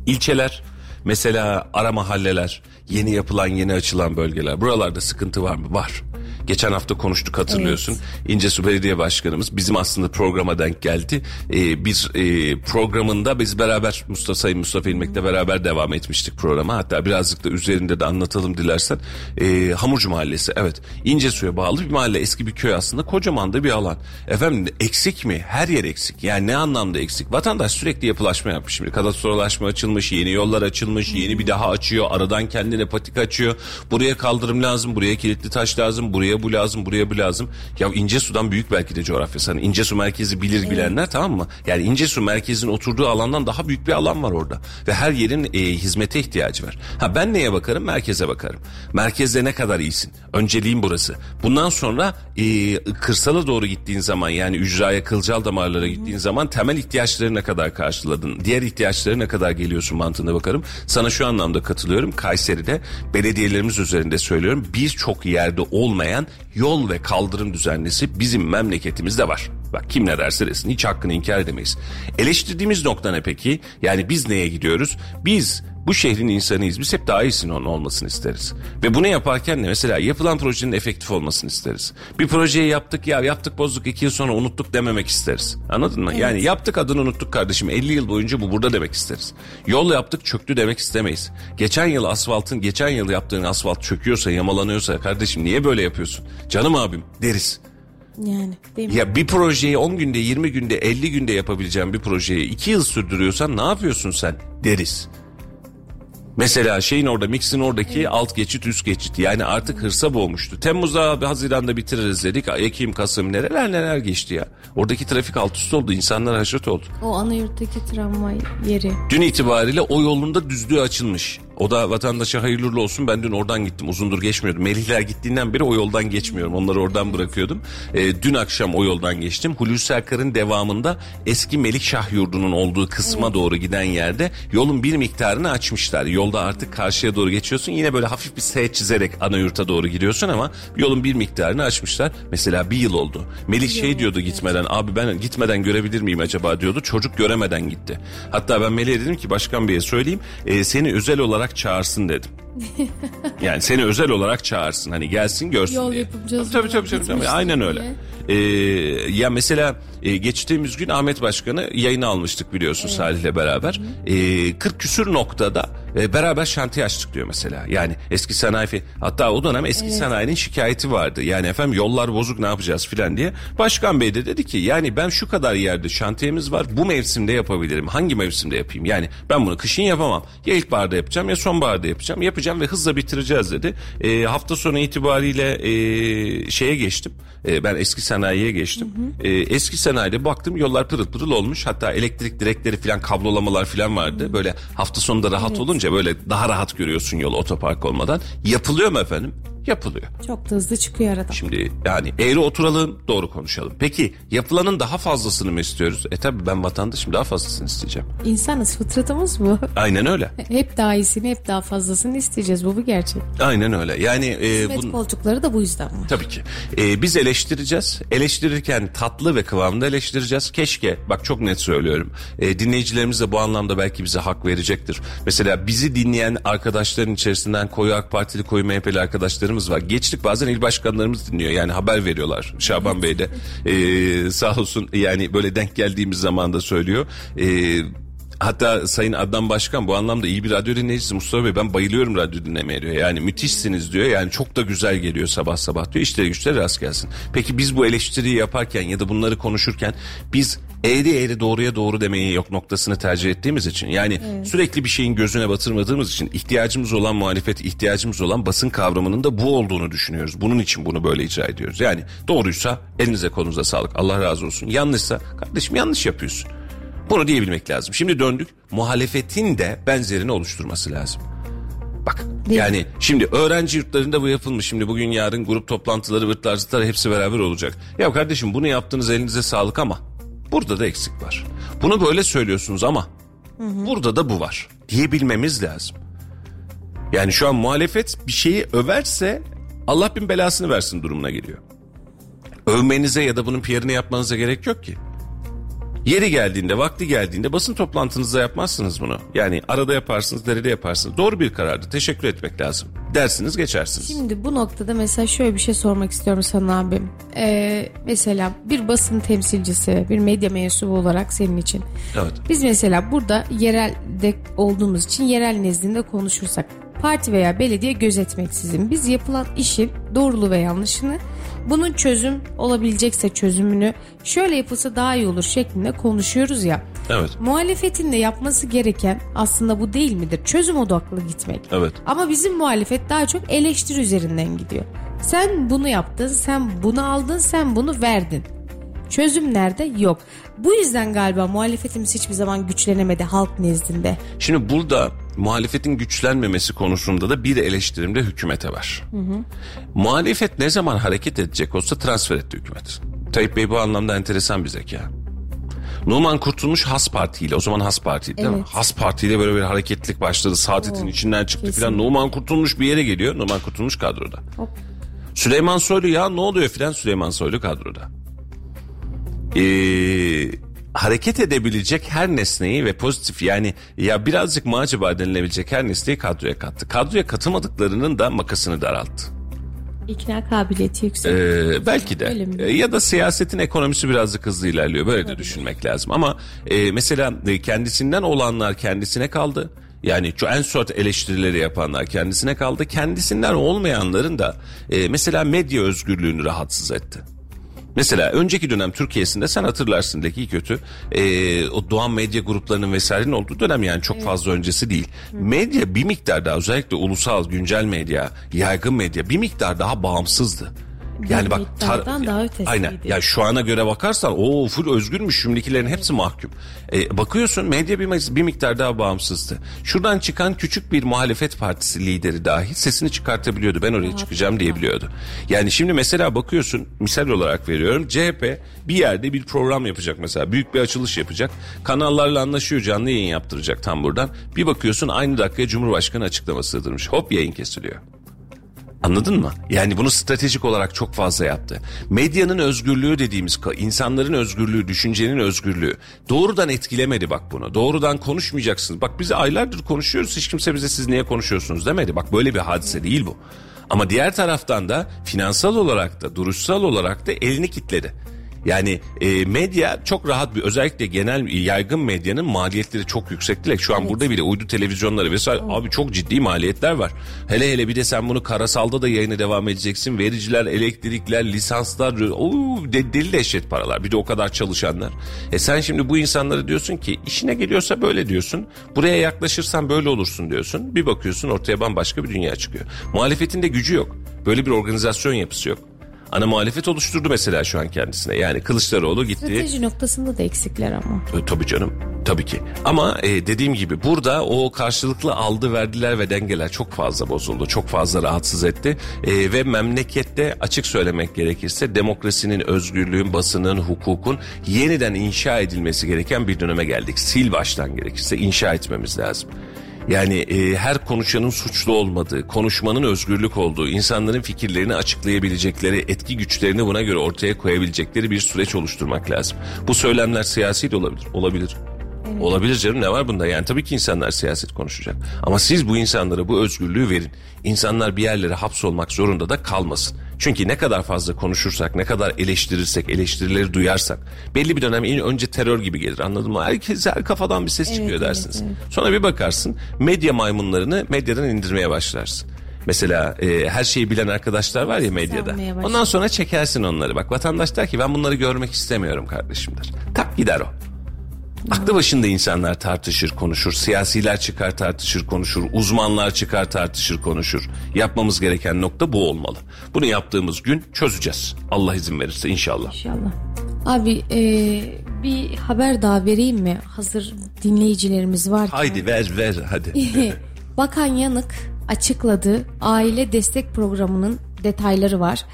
Speaker 2: ilçeler, mesela ara mahalleler, yeni yapılan yeni açılan bölgeler. Buralarda sıkıntı var mı? Var. Geçen hafta konuştuk hatırlıyorsun. İncesu Belediye Başkanımız bizim aslında programa denk geldi. Ee, bir e, programında biz beraber Mustafa Sayın Mustafa İlmek'le beraber devam etmiştik programa. Hatta birazcık da üzerinde de anlatalım dilersen. Ee, Hamurcu Mahallesi evet. İncesu'ya bağlı bir mahalle. Eski bir köy aslında. Kocaman da bir alan. Efendim eksik mi? Her yer eksik. Yani ne anlamda eksik? Vatandaş sürekli yapılaşma yapmış. Şimdi kadastrolaşma açılmış, yeni yollar açılmış, yeni bir daha açıyor. Aradan kendine patik açıyor. Buraya kaldırım lazım, buraya kilitli taş lazım, buraya bu lazım, buraya bu lazım. Ya İncesu'dan büyük belki de coğrafyası. Hani İncesu merkezi bilir bilenler tamam mı? Yani İncesu merkezin oturduğu alandan daha büyük bir alan var orada. Ve her yerin e, hizmete ihtiyacı var. Ha ben neye bakarım? Merkeze bakarım. Merkezde ne kadar iyisin? Önceliğim burası. Bundan sonra e, kırsala doğru gittiğin zaman yani ücraya kılcal damarlara gittiğin zaman temel ihtiyaçları ne kadar karşıladın? Diğer ihtiyaçları ne kadar geliyorsun mantığına bakarım. Sana şu anlamda katılıyorum. Kayseri'de belediyelerimiz üzerinde söylüyorum. Birçok yerde olmayan yol ve kaldırım düzenlisi bizim memleketimizde var. Bak kim ne derse desin hiç hakkını inkar edemeyiz. Eleştirdiğimiz nokta ne peki? Yani biz neye gidiyoruz? Biz bu şehrin insanıyız. Biz hep daha iyisinin onun olmasını isteriz. Ve bunu yaparken de mesela yapılan projenin efektif olmasını isteriz. Bir projeyi yaptık ya yaptık bozduk iki yıl sonra unuttuk dememek isteriz. Anladın mı? Yani yaptık adını unuttuk kardeşim 50 yıl boyunca bu burada demek isteriz. Yol yaptık çöktü demek istemeyiz. Geçen yıl asfaltın geçen yıl yaptığın asfalt çöküyorsa yamalanıyorsa kardeşim niye böyle yapıyorsun? Canım abim deriz.
Speaker 3: Yani değil mi?
Speaker 2: Ya bir projeyi 10 günde, 20 günde, 50 günde yapabileceğin bir projeyi 2 yıl sürdürüyorsan ne yapıyorsun sen deriz. Mesela şeyin orada mixin oradaki alt geçit üst geçit yani artık hırsa boğmuştu. Temmuz'da Haziran'da bitiririz dedik. Ekim, Kasım neler neler geçti ya. Oradaki trafik alt üst oldu insanlar haşret oldu.
Speaker 3: O Anayurt'taki tramvay yeri.
Speaker 2: Dün itibariyle o yolunda düzlüğü açılmış. O da vatandaşa hayırlı olsun. Ben dün oradan gittim. Uzundur geçmiyordum. Melihler gittiğinden beri o yoldan geçmiyorum. Onları oradan bırakıyordum. Ee, dün akşam o yoldan geçtim. Hulusi Akar'ın devamında eski Melikşah yurdunun olduğu kısma doğru giden yerde yolun bir miktarını açmışlar. Yolda artık karşıya doğru geçiyorsun. Yine böyle hafif bir S çizerek ana yurta doğru gidiyorsun ama yolun bir miktarını açmışlar. Mesela bir yıl oldu. Melih şey diyordu gitmeden abi ben gitmeden görebilir miyim acaba diyordu. Çocuk göremeden gitti. Hatta ben Melih'e dedim ki başkan beye söyleyeyim e, seni özel olarak çağırsın dedim. (laughs) yani seni özel olarak çağırsın hani gelsin görsün
Speaker 3: Yol
Speaker 2: diye.
Speaker 3: yapımcısı
Speaker 2: Tabii tabii tabii, tabii, aynen öyle. Ee, ya mesela e, geçtiğimiz gün Ahmet Başkan'ı yayına almıştık biliyorsun Salih'le beraber. Ee, 40 küsür noktada e, beraber şantiye açtık diyor mesela. Yani eski sanayi fi- hatta o dönem eski sanayinin şikayeti vardı. Yani efendim yollar bozuk ne yapacağız filan diye. Başkan Bey de dedi ki yani ben şu kadar yerde şantiyemiz var bu mevsimde yapabilirim. Hangi mevsimde yapayım? Yani ben bunu kışın yapamam. Ya ilkbaharda yapacağım ya sonbaharda yapacağım. Yapacağım ve hızla bitireceğiz dedi. E, hafta sonu itibariyle e, şeye geçtim. E, ben eski sanayiye geçtim. E, eski sanayide baktım yollar pırıl pırıl olmuş. Hatta elektrik direkleri falan kablolamalar falan vardı. Böyle hafta sonunda rahat olunca böyle daha rahat görüyorsun yolu otopark olmadan. Yapılıyor mu efendim? Yapılıyor.
Speaker 3: Çok da hızlı çıkıyor aradan.
Speaker 2: Şimdi yani eğri oturalım doğru konuşalım. Peki yapılanın daha fazlasını mı istiyoruz? E tabi ben vatandaşım daha fazlasını isteyeceğim.
Speaker 3: İnsanız fıtratımız bu.
Speaker 2: Aynen öyle.
Speaker 3: Hep daha iyisini hep daha fazlasını isteyeceğiz. Bu bir gerçek.
Speaker 2: Aynen öyle. Yani e,
Speaker 3: Hizmet
Speaker 2: bun-
Speaker 3: koltukları da bu yüzden var.
Speaker 2: Tabii ki. Ee, biz eleştireceğiz. Eleştirirken tatlı ve kıvamda eleştireceğiz. Keşke, bak çok net söylüyorum. Ee, dinleyicilerimiz de bu anlamda belki bize hak verecektir. Mesela bizi dinleyen arkadaşların içerisinden koyu AK Partili, koyu MHP'li arkadaşlarımız var. Geçtik bazen il başkanlarımız dinliyor. Yani haber veriyorlar. Şaban Bey de ee, sağ olsun yani böyle denk geldiğimiz zaman da söylüyor. Ee, Hatta Sayın Adnan Başkan bu anlamda iyi bir radyo dinleyicisi Mustafa Bey ben bayılıyorum radyo dinlemeye diyor. Yani müthişsiniz diyor. Yani çok da güzel geliyor sabah sabah diyor. İşleri güçleri rast gelsin. Peki biz bu eleştiriyi yaparken ya da bunları konuşurken biz eğri eğri doğruya doğru demeyi yok noktasını tercih ettiğimiz için yani sürekli bir şeyin gözüne batırmadığımız için ihtiyacımız olan muhalefet ihtiyacımız olan basın kavramının da bu olduğunu düşünüyoruz. Bunun için bunu böyle icra ediyoruz. Yani doğruysa elinize kolunuza sağlık Allah razı olsun. Yanlışsa kardeşim yanlış yapıyorsun. Bunu diyebilmek lazım. Şimdi döndük muhalefetin de benzerini oluşturması lazım. Bak
Speaker 3: Değil
Speaker 2: yani şimdi öğrenci yurtlarında bu yapılmış. Şimdi bugün yarın grup toplantıları, vırtlar zıtlar hepsi beraber olacak. Ya kardeşim bunu yaptığınız elinize sağlık ama burada da eksik var. Bunu böyle söylüyorsunuz ama burada da bu var diyebilmemiz lazım. Yani şu an muhalefet bir şeyi överse Allah bin belasını versin durumuna geliyor. Övmenize ya da bunun PR'ını yapmanıza gerek yok ki. Yeri geldiğinde, vakti geldiğinde basın toplantınızda yapmazsınız bunu. Yani arada yaparsınız, derede yaparsınız. Doğru bir karardı. Teşekkür etmek lazım. Dersiniz geçersiniz.
Speaker 3: Şimdi bu noktada mesela şöyle bir şey sormak istiyorum sana abim. Ee, mesela bir basın temsilcisi, bir medya mensubu olarak senin için.
Speaker 2: Evet.
Speaker 3: Biz mesela burada yerelde olduğumuz için yerel nezdinde konuşursak parti veya belediye gözetmeksizin biz yapılan işin doğruluğu ve yanlışını bunun çözüm olabilecekse çözümünü şöyle yapılsa daha iyi olur şeklinde konuşuyoruz ya.
Speaker 2: Evet.
Speaker 3: Muhalefetin de yapması gereken aslında bu değil midir? Çözüm odaklı gitmek.
Speaker 2: Evet.
Speaker 3: Ama bizim muhalefet daha çok eleştiri üzerinden gidiyor. Sen bunu yaptın, sen bunu aldın, sen bunu verdin. Çözüm nerede? Yok. Bu yüzden galiba muhalefetimiz hiçbir zaman güçlenemedi halk nezdinde.
Speaker 2: Şimdi burada muhalefetin güçlenmemesi konusunda da bir eleştirim de hükümete var. Muhalefet ne zaman hareket edecek olsa transfer etti hükümet. Tayyip Bey bu anlamda enteresan bir zeka. Numan Kurtulmuş Has Parti ile o zaman Has Parti değil mi? Has Parti ile böyle bir hareketlilik başladı. Saadetin içinden çıktı
Speaker 3: kesin.
Speaker 2: filan. Numan Kurtulmuş bir yere geliyor. Numan Kurtulmuş kadroda.
Speaker 3: Hop.
Speaker 2: Süleyman Soylu ya ne oluyor filan Süleyman Soylu kadroda. Ee, hareket edebilecek her nesneyi ve pozitif yani ya birazcık mı acaba denilebilecek her nesneyi kadroya kattı. Kadroya katamadıklarının da makasını daralttı.
Speaker 3: İkna kabiliyeti yüksek.
Speaker 2: Ee, belki de
Speaker 3: Öyle?
Speaker 2: Ee, ya da siyasetin ekonomisi birazcık hızlı ilerliyor böyle de düşünmek lazım ama e, mesela e, kendisinden olanlar kendisine kaldı. Yani şu en son eleştirileri yapanlar kendisine kaldı. Kendisinden olmayanların da e, mesela medya özgürlüğünü rahatsız etti. Mesela önceki dönem Türkiye'sinde sen hatırlarsın de ki kötü e, o doğan medya gruplarının vesairenin olduğu dönem yani çok fazla öncesi değil. Medya bir miktar daha özellikle ulusal güncel medya, yaygın medya bir miktar daha bağımsızdı. Yani bak
Speaker 3: miktardan daha ötesiydi.
Speaker 2: aynen ya şu ana göre bakarsan o full özgürmüş şimdikilerin hepsi mahkum. E, bakıyorsun medya bir, bir miktar daha bağımsızdı. Şuradan çıkan küçük bir muhalefet partisi lideri dahi sesini çıkartabiliyordu. Ben oraya çıkacağım diyebiliyordu. Yani şimdi mesela bakıyorsun misal olarak veriyorum CHP bir yerde bir program yapacak mesela büyük bir açılış yapacak. Kanallarla anlaşıyor canlı yayın yaptıracak tam buradan. Bir bakıyorsun aynı dakikaya Cumhurbaşkanı açıklaması sığdırmış. Hop yayın kesiliyor. Anladın mı? Yani bunu stratejik olarak çok fazla yaptı. Medyanın özgürlüğü dediğimiz insanların özgürlüğü, düşüncenin özgürlüğü doğrudan etkilemedi bak bunu. Doğrudan konuşmayacaksınız. Bak biz aylardır konuşuyoruz hiç kimse bize siz niye konuşuyorsunuz demedi. Bak böyle bir hadise değil bu. Ama diğer taraftan da finansal olarak da duruşsal olarak da elini kitledi. Yani e, medya çok rahat bir özellikle genel yaygın medyanın maliyetleri çok yüksek değil. Şu an burada bile uydu televizyonları vesaire abi çok ciddi maliyetler var. Hele hele bir de sen bunu karasalda da yayına devam edeceksin. Vericiler, elektrikler, lisanslar de, deli dehşet paralar. Bir de o kadar çalışanlar. E sen şimdi bu insanlara diyorsun ki işine geliyorsa böyle diyorsun. Buraya yaklaşırsan böyle olursun diyorsun. Bir bakıyorsun ortaya bambaşka bir dünya çıkıyor. Muhalefetin de gücü yok. Böyle bir organizasyon yapısı yok. Ana muhalefet oluşturdu mesela şu an kendisine. Yani Kılıçdaroğlu gitti.
Speaker 3: Strateji noktasında da eksikler ama.
Speaker 2: E, Tabii canım. Tabii ki. Ama e, dediğim gibi burada o karşılıklı aldı verdiler ve dengeler çok fazla bozuldu. Çok fazla rahatsız etti. E, ve memlekette açık söylemek gerekirse demokrasinin, özgürlüğün, basının, hukukun yeniden inşa edilmesi gereken bir döneme geldik. Sil baştan gerekirse inşa etmemiz lazım. Yani e, her konuşanın suçlu olmadığı, konuşmanın özgürlük olduğu, insanların fikirlerini açıklayabilecekleri, etki güçlerini buna göre ortaya koyabilecekleri bir süreç oluşturmak lazım. Bu söylemler siyasi de olabilir. Olabilir. Olabilir canım ne var bunda yani tabii ki insanlar siyaset konuşacak. Ama siz bu insanlara bu özgürlüğü verin. İnsanlar bir yerlere hapsolmak zorunda da kalmasın. Çünkü ne kadar fazla konuşursak, ne kadar eleştirirsek, eleştirileri duyarsak belli bir dönem en önce terör gibi gelir anladın mı? Herkes her kafadan bir ses çıkıyor
Speaker 3: evet,
Speaker 2: dersiniz. Sonra bir bakarsın medya maymunlarını medyadan indirmeye başlarsın. Mesela e, her şeyi bilen arkadaşlar var ya medyada. Ondan sonra çekersin onları. Bak vatandaş der ki ben bunları görmek istemiyorum kardeşim der. Tak Gider o. Aklı başında insanlar tartışır konuşur. Siyasiler çıkar tartışır konuşur. Uzmanlar çıkar tartışır konuşur. Yapmamız gereken nokta bu olmalı. Bunu yaptığımız gün çözeceğiz. Allah izin verirse inşallah.
Speaker 3: İnşallah. Abi e, bir haber daha vereyim mi? Hazır dinleyicilerimiz var.
Speaker 2: Haydi ver ver hadi. (laughs)
Speaker 3: Bakan Yanık açıkladı. Aile destek programının detayları var.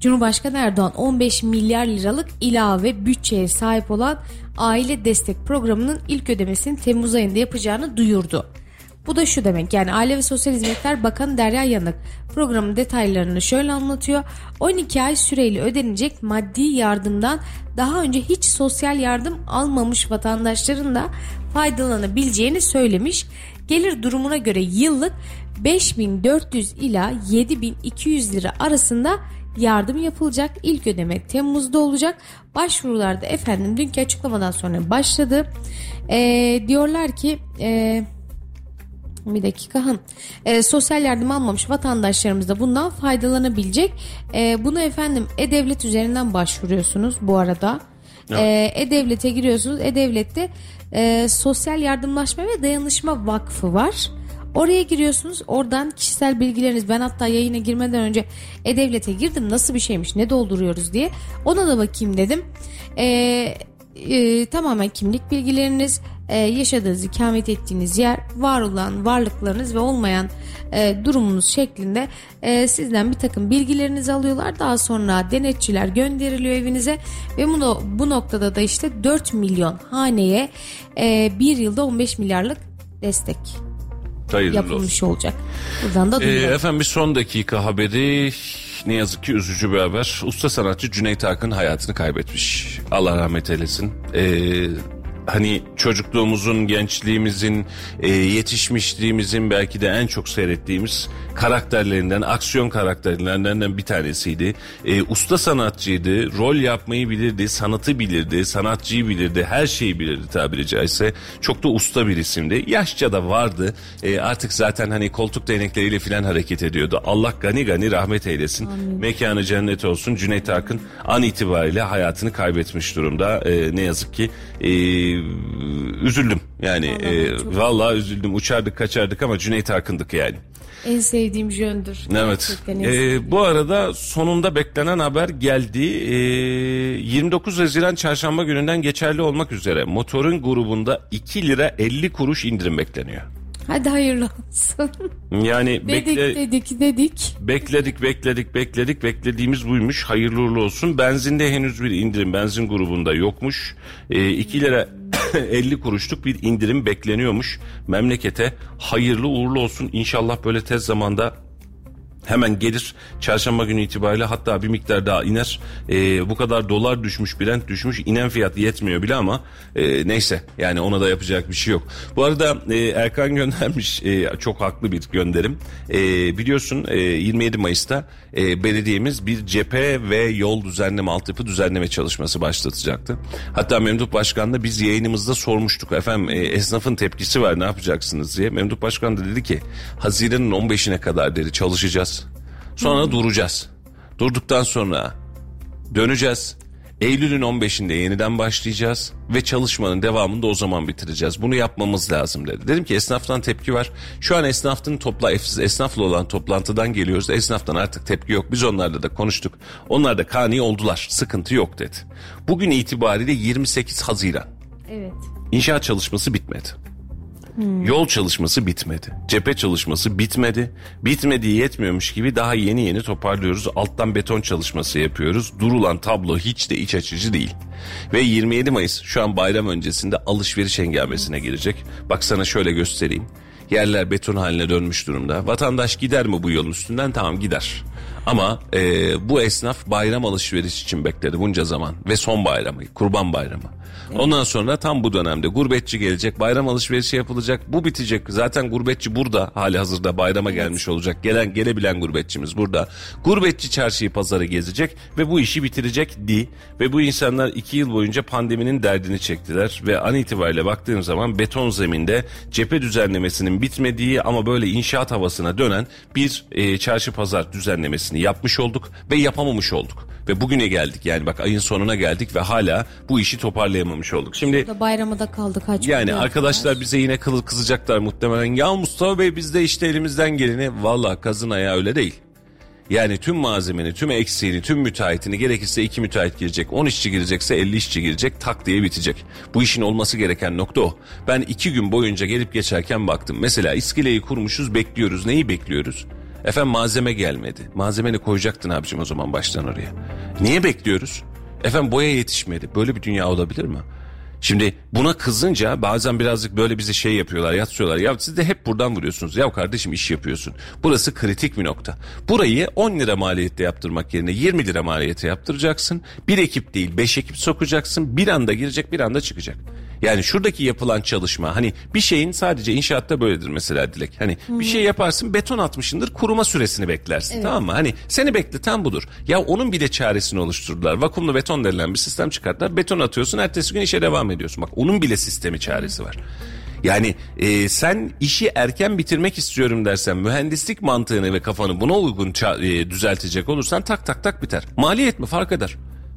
Speaker 3: Cumhurbaşkanı Erdoğan 15 milyar liralık ilave bütçeye sahip olan aile destek programının ilk ödemesini Temmuz ayında yapacağını duyurdu. Bu da şu demek yani Aile ve Sosyal Hizmetler Bakanı Derya Yanık programın detaylarını şöyle anlatıyor. 12 ay süreyle ödenecek maddi yardımdan daha önce hiç sosyal yardım almamış vatandaşların da faydalanabileceğini söylemiş. Gelir durumuna göre yıllık 5400 ila 7200 lira arasında yardım yapılacak. İlk ödeme Temmuz'da olacak. Başvurularda efendim dünkü açıklamadan sonra başladı. Ee, diyorlar ki e, bir dakika han. E, sosyal yardım almamış vatandaşlarımız da bundan faydalanabilecek. E, bunu efendim E-Devlet üzerinden başvuruyorsunuz bu arada. E, E-Devlet'e giriyorsunuz. E-Devlet'te e, Sosyal Yardımlaşma ve Dayanışma Vakfı var. Oraya giriyorsunuz. Oradan kişisel bilgileriniz ben hatta yayına girmeden önce E-Devlet'e girdim. Nasıl bir şeymiş ne dolduruyoruz diye. Ona da bakayım dedim. Eee e, tamamen kimlik bilgileriniz, e, yaşadığınız, ikamet ettiğiniz yer, var olan varlıklarınız ve olmayan e, durumunuz şeklinde e, sizden bir takım bilgilerinizi alıyorlar. Daha sonra denetçiler gönderiliyor evinize ve bunu, bu noktada da işte 4 milyon haneye e, bir yılda 15 milyarlık destek
Speaker 2: Hayırlı olsun.
Speaker 3: yapılmış olacak. Buradan da
Speaker 2: Ee,
Speaker 3: duyuyorum.
Speaker 2: efendim bir son dakika haberi ne yazık ki üzücü bir haber. Usta sanatçı Cüneyt Arkın hayatını kaybetmiş. Allah rahmet eylesin. Ee, hani çocukluğumuzun, gençliğimizin, e, yetişmişliğimizin belki de en çok seyrettiğimiz karakterlerinden, aksiyon karakterlerinden bir tanesiydi. E, usta sanatçıydı, rol yapmayı bilirdi, sanatı bilirdi, sanatçıyı bilirdi, her şeyi bilirdi tabiri caizse. Çok da usta bir isimdi. Yaşça da vardı. E, artık zaten hani koltuk değnekleriyle filan hareket ediyordu. Allah gani gani rahmet eylesin. Mekanı cennet olsun. Cüneyt Arkın an itibariyle hayatını kaybetmiş durumda. E, ne yazık ki e, üzüldüm. Yani e, vallahi üzüldüm. Uçardık kaçardık ama Cüneyt Arkın'dık yani.
Speaker 3: En sevdiğim jöndür.
Speaker 2: Evet. Ee, bu arada sonunda beklenen haber geldi. Ee, 29 Haziran Çarşamba gününden geçerli olmak üzere motorun grubunda 2 lira 50 kuruş indirim bekleniyor.
Speaker 3: Hadi hayırlı olsun. (laughs)
Speaker 2: Yani
Speaker 3: dedik
Speaker 2: bekle,
Speaker 3: dedik dedik.
Speaker 2: bekledik bekledik bekledik beklediğimiz buymuş. Hayırlı uğurlu olsun. Benzinde henüz bir indirim benzin grubunda yokmuş. Ee, 2 lira (laughs) 50 kuruşluk bir indirim bekleniyormuş. Memlekete hayırlı uğurlu olsun. İnşallah böyle tez zamanda hemen gelir çarşamba günü itibariyle hatta bir miktar daha iner. Ee, bu kadar dolar düşmüş, Brent düşmüş, inen fiyat yetmiyor bile ama e, neyse yani ona da yapacak bir şey yok. Bu arada e, Erkan (laughs) göndermiş e, çok haklı bir gönderim. E, biliyorsun e, 27 Mayıs'ta e, belediyemiz bir cephe ve yol düzenleme altyapı düzenleme çalışması başlatacaktı. Hatta Memduh Başkan da biz yayınımızda sormuştuk efendim e, esnafın tepkisi var ne yapacaksınız diye. Memduh Başkan da dedi ki Haziran'ın 15'ine kadar dedi çalışacağız. Sonra duracağız. Durduktan sonra döneceğiz. Eylül'ün 15'inde yeniden başlayacağız ve çalışmanın devamını da o zaman bitireceğiz. Bunu yapmamız lazım dedi. Dedim ki esnaftan tepki var. Şu an esnafın topla esnafla olan toplantıdan geliyoruz. Esnaftan artık tepki yok. Biz onlarla da konuştuk. Onlar da kani oldular. Sıkıntı yok dedi. Bugün itibariyle 28 Haziran.
Speaker 3: Evet.
Speaker 2: İnşaat çalışması bitmedi. Yol çalışması bitmedi. Cephe çalışması bitmedi. Bitmediği yetmiyormuş gibi daha yeni yeni toparlıyoruz. Alttan beton çalışması yapıyoruz. Durulan tablo hiç de iç açıcı değil. Ve 27 Mayıs şu an bayram öncesinde alışveriş hengamesine girecek. Bak sana şöyle göstereyim. Yerler beton haline dönmüş durumda. Vatandaş gider mi bu yolun üstünden? Tamam gider. Ama e, bu esnaf bayram alışveriş için bekledi bunca zaman ve son bayramı, kurban bayramı. Ondan sonra tam bu dönemde gurbetçi gelecek, bayram alışverişi yapılacak. Bu bitecek. Zaten gurbetçi burada hali hazırda bayrama gelmiş olacak. Gelen gelebilen gurbetçimiz burada. Gurbetçi çarşıyı pazarı gezecek ve bu işi bitirecek di. Ve bu insanlar iki yıl boyunca pandeminin derdini çektiler. Ve an itibariyle baktığım zaman beton zeminde cephe düzenlemesinin bitmediği ama böyle inşaat havasına dönen bir e, çarşı pazar düzenlemesini listesini yapmış olduk ve yapamamış olduk. Ve bugüne geldik yani bak ayın sonuna geldik ve hala bu işi toparlayamamış olduk. Şimdi
Speaker 3: Da bayramı da kaldı kaç
Speaker 2: yani arkadaşlar bize yine kıl kızacaklar muhtemelen. Ya Mustafa Bey biz de işte elimizden geleni valla kazın ayağı öyle değil. Yani tüm malzemeni, tüm eksiğini, tüm müteahhitini gerekirse iki müteahhit girecek. 10 işçi girecekse 50 işçi girecek tak diye bitecek. Bu işin olması gereken nokta o. Ben iki gün boyunca gelip geçerken baktım. Mesela iskeleyi kurmuşuz bekliyoruz. Neyi bekliyoruz? Efendim malzeme gelmedi. Malzemeni koyacaktın abicim o zaman baştan oraya. Niye bekliyoruz? Efendim boya yetişmedi. Böyle bir dünya olabilir mi? Şimdi buna kızınca bazen birazcık böyle bize şey yapıyorlar yatsıyorlar. Ya siz de hep buradan vuruyorsunuz. Ya kardeşim iş yapıyorsun. Burası kritik bir nokta. Burayı 10 lira maliyette yaptırmak yerine 20 lira maliyete yaptıracaksın. Bir ekip değil 5 ekip sokacaksın. Bir anda girecek bir anda çıkacak. Yani şuradaki yapılan çalışma hani bir şeyin sadece inşaatta böyledir mesela Dilek. Hani bir şey yaparsın beton atmışındır kuruma süresini beklersin tamam mı? Hani seni bekleten budur. Ya onun bile çaresini oluşturdular. Vakumlu beton denilen bir sistem çıkarttılar. Beton atıyorsun ertesi gün işe devam ediyorsun. Bak onun bile sistemi çaresi var. Yani e, sen işi erken bitirmek istiyorum dersen mühendislik mantığını ve kafanı buna uygun ça- e, düzeltecek olursan tak tak tak biter. Maliyet mi fark eder.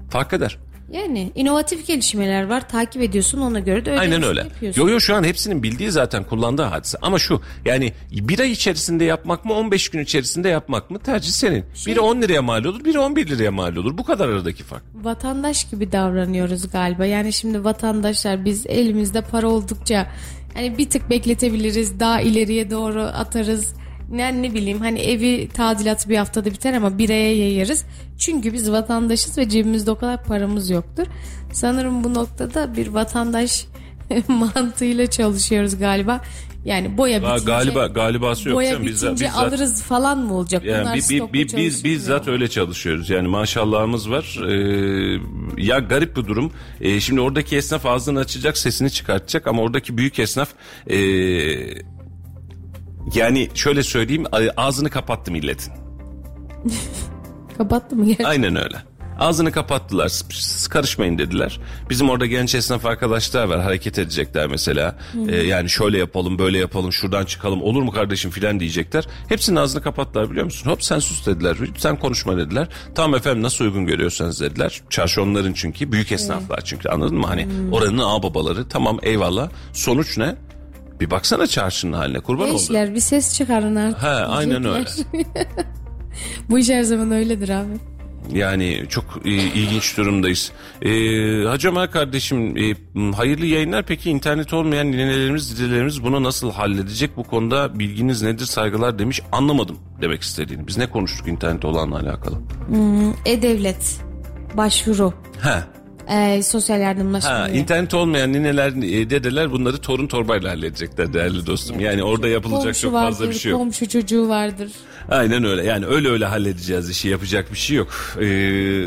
Speaker 2: Fark eder.
Speaker 3: Yani inovatif gelişmeler var takip ediyorsun ona göre de
Speaker 2: Aynen
Speaker 3: ödemesini
Speaker 2: öyle.
Speaker 3: yapıyorsun.
Speaker 2: Yo yo şu an hepsinin bildiği zaten kullandığı hadise. Ama şu yani bir ay içerisinde yapmak mı 15 gün içerisinde yapmak mı tercih senin.
Speaker 3: Şey-
Speaker 2: Biri 10 liraya mal olur biri 11 liraya mal olur. Bu kadar aradaki fark.
Speaker 3: Vatandaş gibi davranıyoruz galiba. Yani şimdi vatandaşlar biz elimizde para oldukça hani bir tık bekletebiliriz daha ileriye doğru atarız. Ne, ne bileyim hani evi tadilatı bir haftada biter ama bir aya yayarız. Çünkü biz vatandaşız ve cebimizde o kadar paramız yoktur. Sanırım bu noktada bir vatandaş (laughs) mantığıyla çalışıyoruz galiba. Yani boya bitince,
Speaker 2: galiba galibası yok.
Speaker 3: boya
Speaker 2: canım.
Speaker 3: bitince
Speaker 2: bizzat-
Speaker 3: alırız falan mı olacak?
Speaker 2: Yani
Speaker 3: Bunlar
Speaker 2: bi- bi- bi- biz bizzat öyle çalışıyoruz. Yani maşallahımız var. Ee, ya garip bir durum. Ee, şimdi oradaki esnaf ağzını açacak, sesini çıkartacak ama oradaki büyük esnaf ee, yani şöyle söyleyeyim ağzını kapattı milletin. (laughs)
Speaker 3: Kapattı mı gerçekten?
Speaker 2: Aynen öyle. Ağzını kapattılar. Siz karışmayın dediler. Bizim orada genç esnaf arkadaşlar var. Hareket edecekler mesela. Ee, yani şöyle yapalım, böyle yapalım, şuradan çıkalım. Olur mu kardeşim filan diyecekler. Hepsinin ağzını kapattılar biliyor musun? Hop sen sus dediler. Sen konuşma dediler. Tamam efendim nasıl uygun görüyorsanız dediler. Çarşı onların çünkü. Büyük esnaflar çünkü anladın mı? Hani oranın ağababaları. Tamam eyvallah. Sonuç ne? Bir baksana çarşının haline kurban oldu.
Speaker 3: Gençler bir ses çıkarın artık.
Speaker 2: He aynen öyle. (laughs)
Speaker 3: Bu iş her zaman öyledir abi.
Speaker 2: Yani çok e, ilginç durumdayız. E, Hacı Ömer kardeşim e, hayırlı yayınlar. Peki internet olmayan ninelerimiz, didelerimiz bunu nasıl halledecek? Bu konuda bilginiz nedir? Saygılar demiş. Anlamadım demek istediğini. Biz ne konuştuk internet olanla alakalı?
Speaker 3: E-Devlet başvuru.
Speaker 2: Ha,
Speaker 3: Ee, sosyal yardımlaşma.
Speaker 2: ha
Speaker 3: üye.
Speaker 2: internet olmayan nineler, e, dedeler bunları torun torbayla halledecekler değerli dostum. Yani orada yapılacak
Speaker 3: komşu
Speaker 2: çok
Speaker 3: vardır,
Speaker 2: fazla bir şey yok.
Speaker 3: Komşu çocuğu vardır.
Speaker 2: Aynen öyle. Yani öyle öyle halledeceğiz işi. Yapacak bir şey yok. Ee,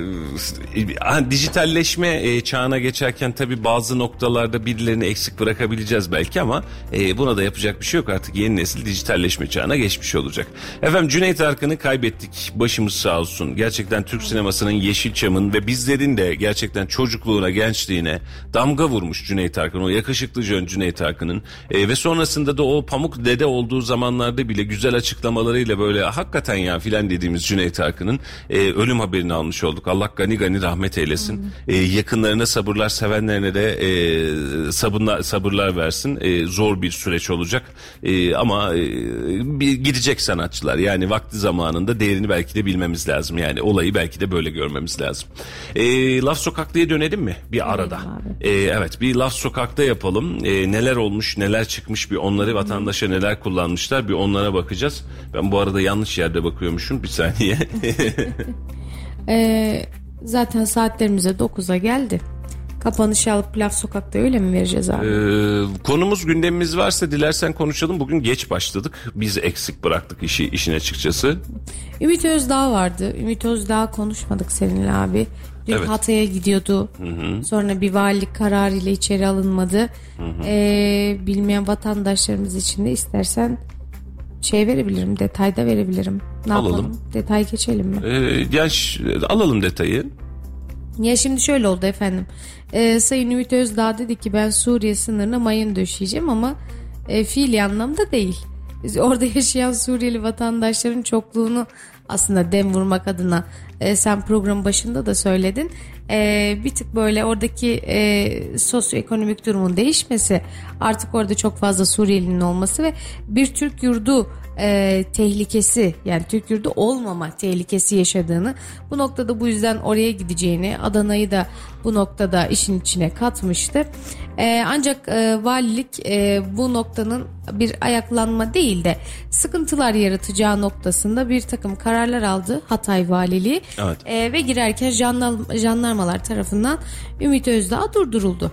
Speaker 2: dijitalleşme e, çağına geçerken tabii bazı noktalarda birilerini eksik bırakabileceğiz belki ama e, buna da yapacak bir şey yok. Artık yeni nesil dijitalleşme çağına geçmiş olacak. Efendim Cüneyt Arkın'ı kaybettik. Başımız sağ olsun. Gerçekten Türk sinemasının Yeşilçam'ın ve bizlerin de gerçekten çocukluğuna, gençliğine damga vurmuş Cüneyt Arkın. O yakışıklı jön Cüneyt Arkın'ın. E, ve sonrasında da o pamuk dede olduğu zamanlarda bile güzel açıklamalarıyla böyle hakikaten ya filan dediğimiz Cüneyt Arkın'ın e, ölüm haberini almış olduk. Allah gani gani rahmet eylesin. E, yakınlarına sabırlar, sevenlerine de e, sabırlar, sabırlar versin. E, zor bir süreç olacak. E, ama e, gidecek sanatçılar. Yani vakti zamanında değerini belki de bilmemiz lazım. Yani olayı belki de böyle görmemiz lazım. E, Laf Sokaklı'ya dönelim mi? Bir arada.
Speaker 3: abi.
Speaker 2: E, evet bir Laf Sokak'ta yapalım. E, neler olmuş, neler çıkmış bir onları vatandaşa neler kullanmışlar bir onlara bakacağız. Ben bu arada yanlış yerde bakıyormuşum. Bir saniye. (laughs)
Speaker 3: Ee, zaten saatlerimize 9'a geldi. Kapanışı alıp laf sokakta öyle mi vereceğiz abi?
Speaker 2: Ee, konumuz gündemimiz varsa dilersen konuşalım. Bugün geç başladık. Biz eksik bıraktık işi işin açıkçası.
Speaker 3: Ümit Özdağ vardı. Ümit Özdağ konuşmadık seninle abi. Dün
Speaker 2: Evet.
Speaker 3: Hatay'a gidiyordu. Sonra bir valilik kararıyla içeri alınmadı. Ee, bilmeyen vatandaşlarımız için de istersen şey verebilirim, detayda verebilirim. Ne
Speaker 2: Alalım.
Speaker 3: yapalım? Detay geçelim mi?
Speaker 2: Ee, ş- alalım detayı.
Speaker 3: Ya şimdi şöyle oldu efendim. Ee, Sayın Ümit Özdağ dedi ki ben Suriye sınırına mayın döşeyeceğim ama e, fiili anlamda değil. orada (laughs) yaşayan Suriyeli vatandaşların çokluğunu aslında dem vurmak adına e, sen program başında da söyledin. E, bir tık böyle oradaki e, sosyoekonomik durumun değişmesi artık orada çok fazla Suriyelinin olması ve bir Türk yurdu e, tehlikesi yani Türk yurdu olmama tehlikesi yaşadığını bu noktada bu yüzden oraya gideceğini Adana'yı da bu noktada işin içine katmıştı. E, ancak e, valilik e, bu noktanın bir ayaklanma değil de sıkıntılar yaratacağı noktasında bir takım kararlar aldı Hatay Valiliği
Speaker 2: Evet.
Speaker 3: E, ve girerken jandarm- jandarmalar tarafından Ümit Özdağ durduruldu.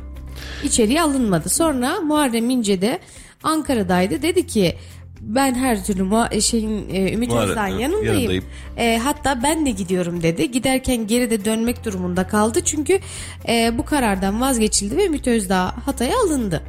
Speaker 3: İçeriye alınmadı. Sonra Muharrem İnce de Ankara'daydı. Dedi ki ben her türlü Muha- şeyin e, Ümit
Speaker 2: Muharrem,
Speaker 3: Özdağ'ın
Speaker 2: evet,
Speaker 3: yanındayım.
Speaker 2: yanındayım.
Speaker 3: E, hatta ben de gidiyorum dedi. Giderken geri de dönmek durumunda kaldı. Çünkü e, bu karardan vazgeçildi ve Ümit Özdağ Hatay'a alındı.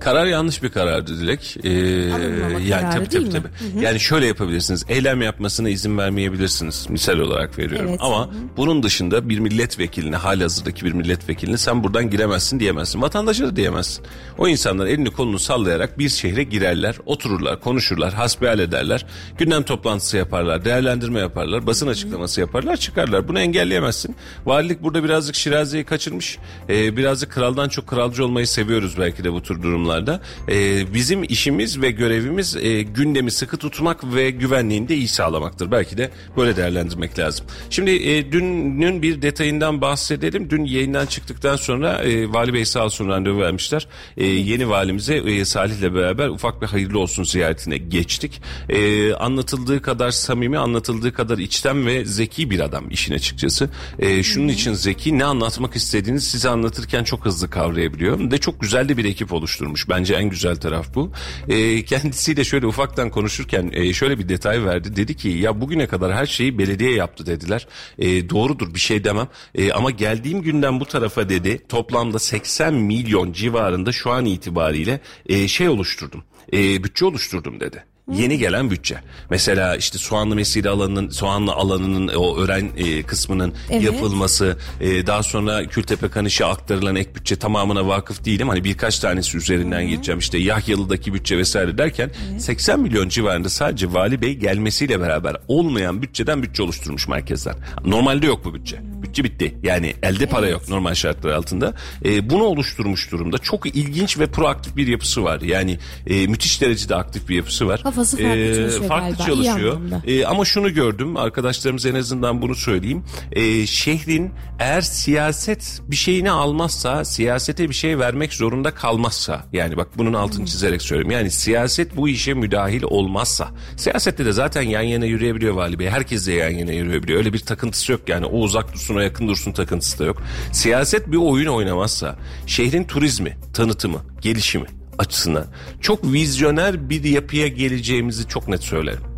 Speaker 2: Karar yanlış bir karardı Dilek. Ee,
Speaker 3: Alınmama
Speaker 2: yani tabii
Speaker 3: değil
Speaker 2: tabii
Speaker 3: mi?
Speaker 2: tabii. Yani şöyle yapabilirsiniz. Eylem yapmasına izin vermeyebilirsiniz. Misal olarak veriyorum.
Speaker 3: Evet.
Speaker 2: Ama bunun dışında bir milletvekiline, halihazırdaki bir milletvekiline sen buradan giremezsin diyemezsin. Vatandaşa da diyemezsin. O insanlar elini kolunu sallayarak bir şehre girerler, otururlar, konuşurlar, hasbihal ederler. Gündem toplantısı yaparlar, değerlendirme yaparlar, basın açıklaması yaparlar, çıkarlar. Bunu engelleyemezsin. Valilik burada birazcık Şirazi'yi kaçırmış. Ee, birazcık kraldan çok kralcı olmayı seviyoruz belki de bu tür durumlarda. Ee, bizim işimiz ve görevimiz e, gündemi sıkı tutmak ve güvenliğini de iyi sağlamaktır. Belki de böyle değerlendirmek lazım. Şimdi e, dünün bir detayından bahsedelim. Dün yayından çıktıktan sonra e, Vali Bey sağ olsun randevu vermişler. E, yeni valimize e, Salih'le beraber ufak bir hayırlı olsun ziyaretine geçtik. E, anlatıldığı kadar samimi, anlatıldığı kadar içten ve zeki bir adam işin açıkçası. E, şunun için zeki ne anlatmak istediğini size anlatırken çok hızlı kavrayabiliyor. Ve çok güzel de bir ekip oluşturmuş. Bence en güzel taraf bu. E, kendisiyle şöyle ufaktan konuşurken e, şöyle bir detay verdi. Dedi ki ya bugüne kadar her şeyi belediye yaptı dediler. E, doğrudur bir şey demem. E, ama geldiğim günden bu tarafa dedi toplamda 80 milyon civarında şu an itibariyle e, şey oluşturdum. E, bütçe oluşturdum dedi. Yeni gelen bütçe. Mesela işte soğanlı mesire alanının, soğanlı alanının o öğren e, kısmının
Speaker 3: Evet.
Speaker 2: yapılması, e, daha sonra Kültepe Kanış'a aktarılan ek bütçe tamamına vakıf değilim. Hani birkaç tanesi üzerinden geçeceğim. İşte Yahyalı'daki bütçe vesaire derken 80 milyon civarında sadece Vali Bey gelmesiyle beraber olmayan bütçeden bütçe oluşturmuş merkezler. Normalde yok bu bütçe. Bütçe bitti. Yani elde para yok normal şartlar altında. E, bunu oluşturmuş durumda. Çok ilginç ve proaktif bir yapısı var. Yani e, müthiş derecede aktif bir yapısı var.
Speaker 3: Kafası farklı çalışıyor
Speaker 2: farklı
Speaker 3: galiba,
Speaker 2: çalışıyor. E, ama şunu gördüm arkadaşlarımız en azından bunu söyleyeyim. E, şehrin eğer siyaset bir şeyini almazsa, siyasete bir şey vermek zorunda kalmazsa yani bak bunun altını çizerek söylüyorum. Yani siyaset bu işe müdahil olmazsa. Siyasette de zaten yan yana yürüyebiliyor Vali Bey. Herkes de yan yana yürüyebiliyor. Öyle bir takıntısı yok yani. O uzak dursun o yakın dursun takıntısı da yok. Siyaset bir oyun oynamazsa şehrin turizmi, tanıtımı, gelişimi açısından çok vizyoner bir yapıya geleceğimizi çok net söylerim.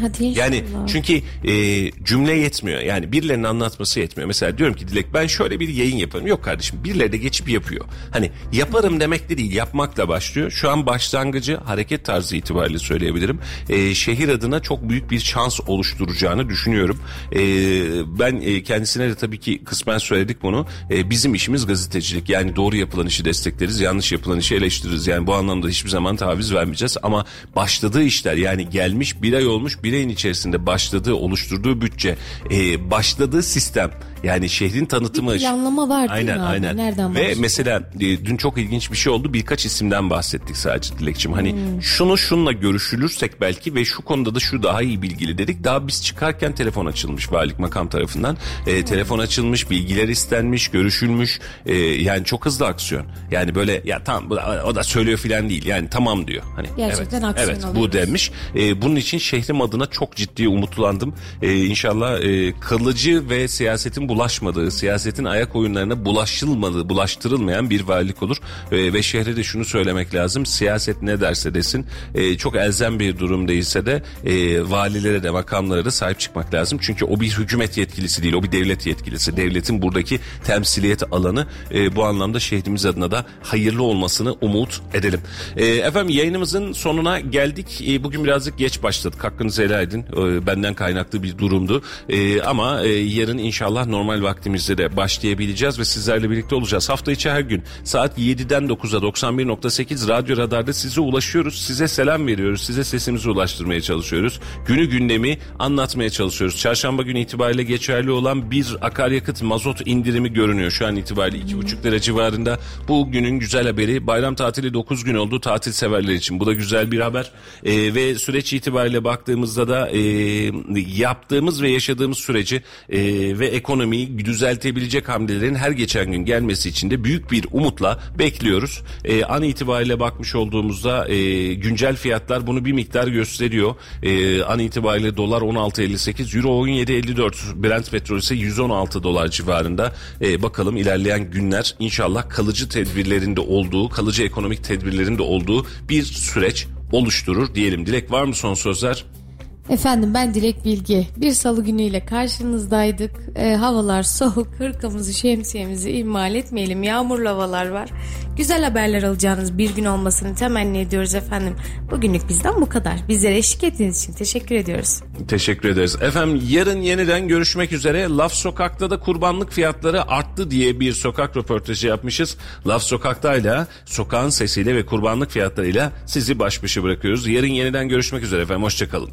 Speaker 3: Hadi inşallah.
Speaker 2: Yani çünkü e, cümle yetmiyor. Yani birilerinin anlatması yetmiyor. Mesela diyorum ki Dilek ben şöyle bir yayın yaparım. Yok kardeşim birileri de geçip yapıyor. Hani yaparım demek de değil yapmakla başlıyor. Şu an başlangıcı hareket tarzı itibariyle söyleyebilirim. E, şehir adına çok büyük bir şans oluşturacağını düşünüyorum. E, ben e, kendisine de tabii ki kısmen söyledik bunu. E, bizim işimiz gazetecilik. Yani doğru yapılan işi destekleriz. Yanlış yapılan işi eleştiririz. Yani bu anlamda hiçbir zaman taviz vermeyeceğiz. Ama başladığı işler yani gelmiş bir ay olmuş bir ayın içerisinde başladığı oluşturduğu bütçe e, başladığı sistem yani şehrin tanıtımı
Speaker 3: Bir planlama var değil
Speaker 2: aynen
Speaker 3: mi abi?
Speaker 2: aynen.
Speaker 3: Nereden
Speaker 2: ve
Speaker 3: başlıyor?
Speaker 2: mesela e, dün çok ilginç bir şey oldu. Birkaç isimden bahsettik sadece Dilekçim. Hani
Speaker 3: Hmm.
Speaker 2: şunu şunla görüşülürsek belki ve şu konuda da şu daha iyi bilgili dedik. Daha biz çıkarken telefon açılmış valilik makam tarafından. E, telefon açılmış bilgiler istenmiş görüşülmüş. E, yani çok hızlı aksiyon. Yani böyle ya tamam bu o da söylüyor filan değil. Yani tamam diyor. Hani
Speaker 3: Gerçekten
Speaker 2: evet,
Speaker 3: aksiyon
Speaker 2: evet bu
Speaker 3: alıyoruz.
Speaker 2: demiş E, bunun için şehrim adına çok ciddi umutlandım. E, inşallah e, kalıcı ve siyasetin bulaşmadığı siyasetin ayak oyunlarına bulaşılmadığı bulaştırılmayan bir valilik olur. E, ve şehre de şunu söylemek lazım. Siyaset ne derse desin e, çok elzem bir durum değilse de e, valilere de makamlara da sahip çıkmak lazım. Çünkü o bir hükümet yetkilisi değil o bir devlet yetkilisi. Devletin buradaki temsiliyet alanı E, bu anlamda şehrimiz adına da hayırlı olmasını umut edelim. E, efendim yayınımızın sonuna geldik. E, bugün birazcık geç başladık. Hakkınızı hakkınızı helal edin. E, benden kaynaklı bir durumdu. E, ama e, yarın inşallah normal vaktimizde de başlayabileceğiz ve sizlerle birlikte olacağız. Hafta içi her gün saat 7'den 9'a 91.8 Radyo Radar'da size ulaşıyoruz. Size selam veriyoruz. Size sesimizi ulaştırmaya çalışıyoruz. Günü gündemi anlatmaya çalışıyoruz. Çarşamba günü itibariyle geçerli olan bir akaryakıt mazot indirimi görünüyor. Şu an itibariyle 2,5 lira civarında. Bu günün güzel haberi. Bayram tatili 9 gün oldu tatil severler için. Bu da güzel bir haber. Ee, ve süreç itibariyle baktığımızda da e, yaptığımız ve yaşadığımız süreci e, ve ekonomiyi düzeltebilecek hamlelerin her geçen gün gelmesi için de büyük bir umutla bekliyoruz. E, an itibariyle bakmış olduğumuzda e, güncel fiyatlar bunu bir miktar gösteriyor. E, an itibariyle dolar 16.58, euro 17.54, Brent petrol ise 116 dolar civarında. E, bakalım ilerleyen günler inşallah kalıcı tedbirlerinde olduğu, kalıcı ekonomik tedbirlerinde olduğu bir süreç oluşturur diyelim. Dilek var mı son sözler?
Speaker 3: Efendim ben Dilek Bilgi. Bir salı günüyle karşınızdaydık. E, havalar soğuk. Hırkamızı şemsiyemizi ihmal etmeyelim. Yağmurlu havalar var. Güzel haberler alacağınız bir gün olmasını temenni ediyoruz efendim. Bugünlük bizden bu kadar. Bizlere eşlik ettiğiniz için teşekkür ediyoruz.
Speaker 2: Teşekkür ederiz. Efendim yarın yeniden görüşmek üzere. Laf Sokak'ta da kurbanlık fiyatları arttı diye bir sokak röportajı yapmışız. Laf Sokak'tayla, sokağın sesiyle ve kurbanlık fiyatlarıyla sizi baş başa bırakıyoruz. Yarın yeniden görüşmek üzere efendim. Hoşçakalın.